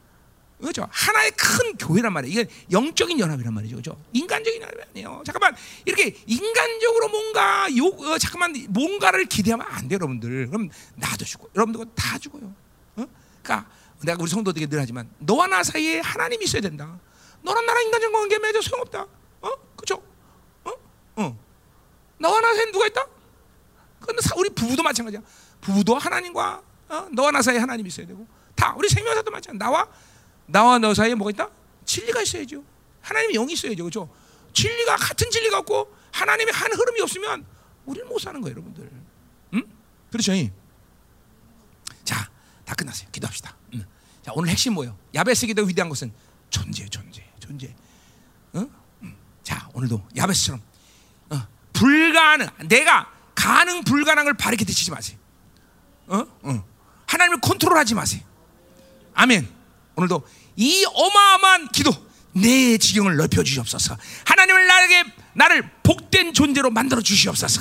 그죠? 하나의 큰 교회란 말이에요. 이게 영적인 연합이란 말이죠. 그죠? 인간적인 연합이 아니에요. 잠깐만 이렇게 인간적으로 뭔가 요 어, 잠깐만 뭔가를 기대하면 안 돼요, 여러분들. 그럼 나도 죽고 여러분들 다 죽어요. 어? 그러니까 내가 우리 성도들에게 늘 하지만 너와 나 사이에 하나님이 있어야 된다. 너랑 나랑 인간적 관계 맺어 소용없다. 어? 그죠? 어? 어. 너와 나 사이에 누가 있다? 근데 우리 부부도 마찬가지야. 부부도 하나님과 어? 너와 나 사이에 하나님이 있어야 되고 다 우리 생명사도 마찬가지. 나와 나와 너 사이에 뭐가 있다? 진리가 있어야죠. 하나님의 영이 있어야죠. 그렇죠? 진리가 같은 진리가 없고 하나님의 한 흐름이 없으면 우리는 못 사는 거예요, 여러분들. 응? 그렇죠? 자, 다 끝났어요. 기도합시다. 응. 자, 오늘 핵심 뭐예요? 야베스 기도 위대한 것은 존재, 존재, 존재. 응? 응. 자, 오늘도 야베스처럼 어, 불가능, 내가 가능 불가능을 바르게 드치지 마세요. 어? 어. 하나님을 컨트롤하지 마세요. 아멘. 오늘도 이 어마어마한 기도 내 지경을 넓혀 주시옵소서. 하나님을 나에게 나를 복된 존재로 만들어 주시옵소서.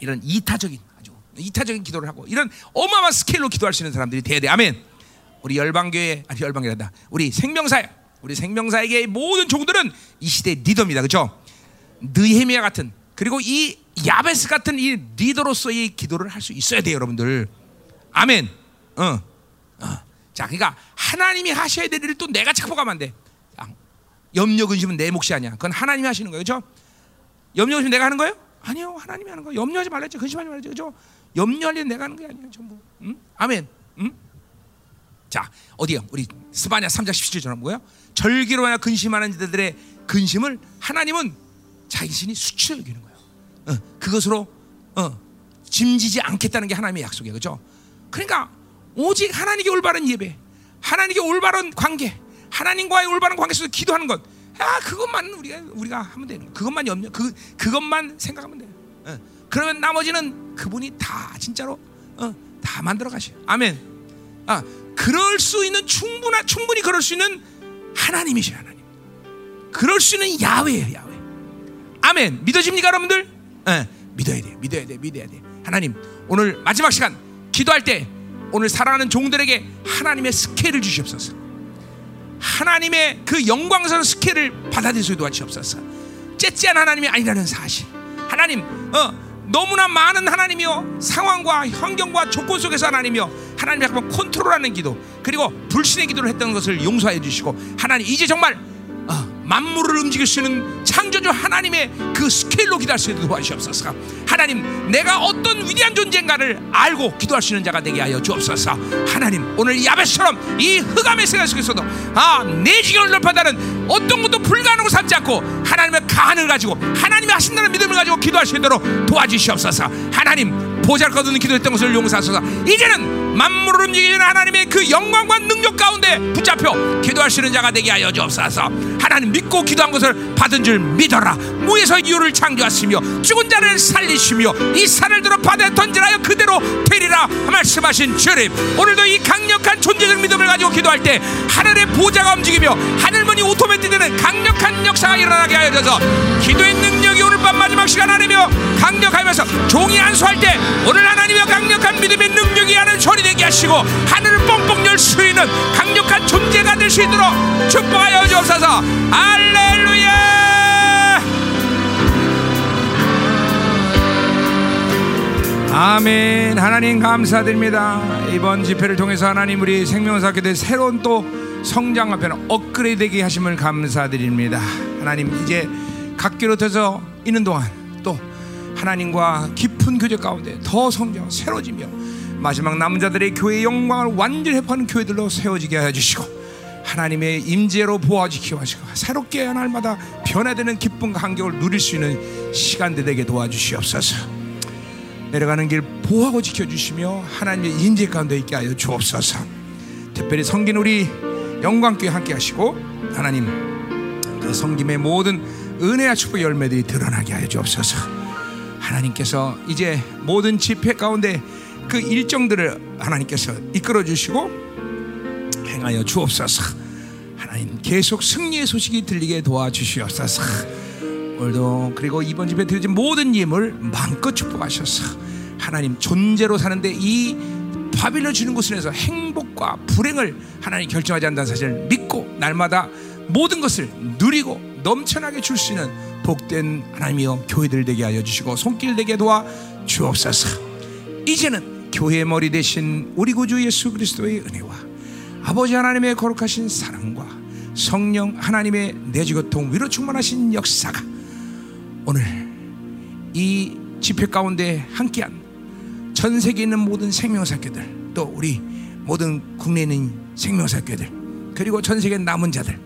이런 이타적인 아주 이타적인 기도를 하고 이런 어마어마한 스케일로 기도할 수 있는 사람들이 돼야 돼. 아멘. 우리 열방교회 아니 열방교회다. 우리 생명사야. 우리 생명사에게 모든 종들은 이 시대 리더입니다. 그렇죠? 느헤미야 같은 그리고 이 야베스 같은 이 리더로서의 기도를 할 수 있어야 돼요, 여러분들. 아멘. 어. 어. 자, 그러니까 하나님이 하셔야 될 일을 또 내가 착복하면 안 돼. 염려 근심은 내 몫이 아니야. 그건 하나님이 하시는 거예요. 그렇죠? 염려 근심 내가 하는 거예요? 아니요. 하나님이 하는 거예요. 염려하지 말랬죠. 근심하지 말랬죠. 그렇죠? 염려할 일 내가 하는 게 아니에요. 전부. 응? 아멘. 응? 자, 어디요? 우리 스바냐 3장 17절 뭐예요? 절기로 하여 근심하는 자들의 근심을 하나님은 자신이 수치로 여기는 거예요. 어, 그것으로 어, 짐지지 않겠다는 게 하나님의 약속이에요. 그죠? 그러니까 오직 하나님께 올바른 예배, 하나님께 올바른 관계, 하나님과의 올바른 관계 속에서 기도하는 것. 아, 그것만 우리가 우리가 하면 되는 거. 그것만 염려, 그 그것만 생각하면 돼요. 어, 그러면 나머지는 그분이 다 진짜로 어, 다 만들어 가셔. 아멘. 아, 그럴 수 있는 충분한 충분히 그럴 수 있는 하나님이셔 하나님. 그럴 수 있는 야훼예요, 야훼. 아멘. 믿어집니까, 여러분들? 예, 믿어야 돼, 믿어야 돼, 믿어야 돼. 하나님, 오늘 마지막 시간 기도할 때 오늘 살아가는 종들에게 하나님의 스케일을 주시옵소서. 하나님의 그 영광스러운 스케일을 받아들일 수 있도록 하시옵소서. 째째한 하나님이 아니라는 사실. 하나님, 어, 너무나 많은 하나님이요 상황과 환경과 조건 속에서 하나님이요 하나님이 한번 컨트롤하는 기도 그리고 불신의 기도를 했던 것을 용서해 주시고 하나님 이제 정말 어, 만물을 움직일 수 있는 창조주 하나님의 그 스케일로 기도할 수 있도록 도와주옵소서. 하나님, 내가 어떤 위대한 존재인가를 알고 기도할 수 있는 자가 되게 하여 주옵소서. 하나님, 오늘 야베처럼 이 흑암의 세계 속에서도 아, 내 지경을 넓혀다는 어떤 것도 불가능으로 삼지 않고 하나님의 간을 가지고 하나님이 하신다는 믿음을 가지고 기도할 수 있도록 도와주시옵소서. 하나님, 보잘것없는 기도했던 것을 용서하소서. 이제는 만물을 움직이는 하나님의 그 영광과 능력 가운데 붙잡혀 기도할 수 있는 자가 되게 하여 주옵소서. 하나님 믿고 기도한 것을 받은 줄 믿어라. 무에서 이유를 창조하시며 죽은 자를 살리시며 이 산을 들어 바다에 던지라여 그대로 되리라 말씀하신 주님. 오늘도 이 강력한 존재적 믿음을 가지고 기도할 때 하늘의 보좌가 움직이며 하늘문이 오토매틱 되는 강력한 역사가 일어나게 하여 줘서 기도의 능력 이 오늘 밤 마지막 시간 안에며 강력하면서 종이 안수할 때 오늘 하나님의 강력한 믿음의 능력이 하늘 소리 되게 하시고 하늘을 뻥뻥 열 수 있는 강력한 존재가 될 수 있도록 축복하여 주옵소서. 알렐루야! 아멘. 하나님 감사드립니다. 이번 집회를 통해서 하나님 우리 생명사 교대 새로운 또 성장 앞에는 업그레이드되게 하심을 감사드립니다. 하나님 이제 각기로 돼서 있는 동안 또 하나님과 깊은 교제 가운데 더 성장 새로지며 마지막 남자들의 교회의 영광을 완전히 회복하는 교회들로 세워지게 하여 주시고 하나님의 임재로 보아지키고 하시고 새롭게 날마다 변화되는 기쁨과 한경을 누릴 수 있는 시간들 되게 도와주시옵소서. 내려가는 길 보호하고 지켜주시며 하나님의 임재 가운데 있게 하여 주옵소서. 특별히 성긴 우리 영광교회 함께 하시고 하나님 그 성김의 모든 은혜와 축복 열매들이 드러나게 하여 주옵소서 하나님께서 이제 모든 집회 가운데 그 일정들을 하나님께서 이끌어 주시고 행하여 주옵소서. 하나님 계속 승리의 소식이 들리게 도와주시옵소서. 오늘도 그리고 이번 집에 드려진 모든 예물 마음껏 축복하셔서 하나님 존재로 사는데 이 바빌론 주는 곳에서 행복과 불행을 하나님 결정하지 않는다는 사실을 믿고 날마다 모든 것을 누리고 넘쳐나게 줄 수 있는 복된 하나님이여 교회들 되게 하여 주시고 손길 되게 도와 주옵소서. 이제는 교회의 머리 대신 우리 구주 예수 그리스도의 은혜와 아버지 하나님의 거룩하신 사랑과 성령 하나님의 내주고통 위로 충만하신 역사가 오늘 이 집회 가운데 함께한 전 세계에 있는 모든 생명사교들 또 우리 모든 국내에 있는 생명사교들 그리고 전 세계 남은 자들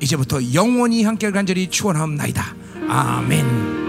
이제부터 영원히 함께 간절히 축원하옵나이다. 아멘.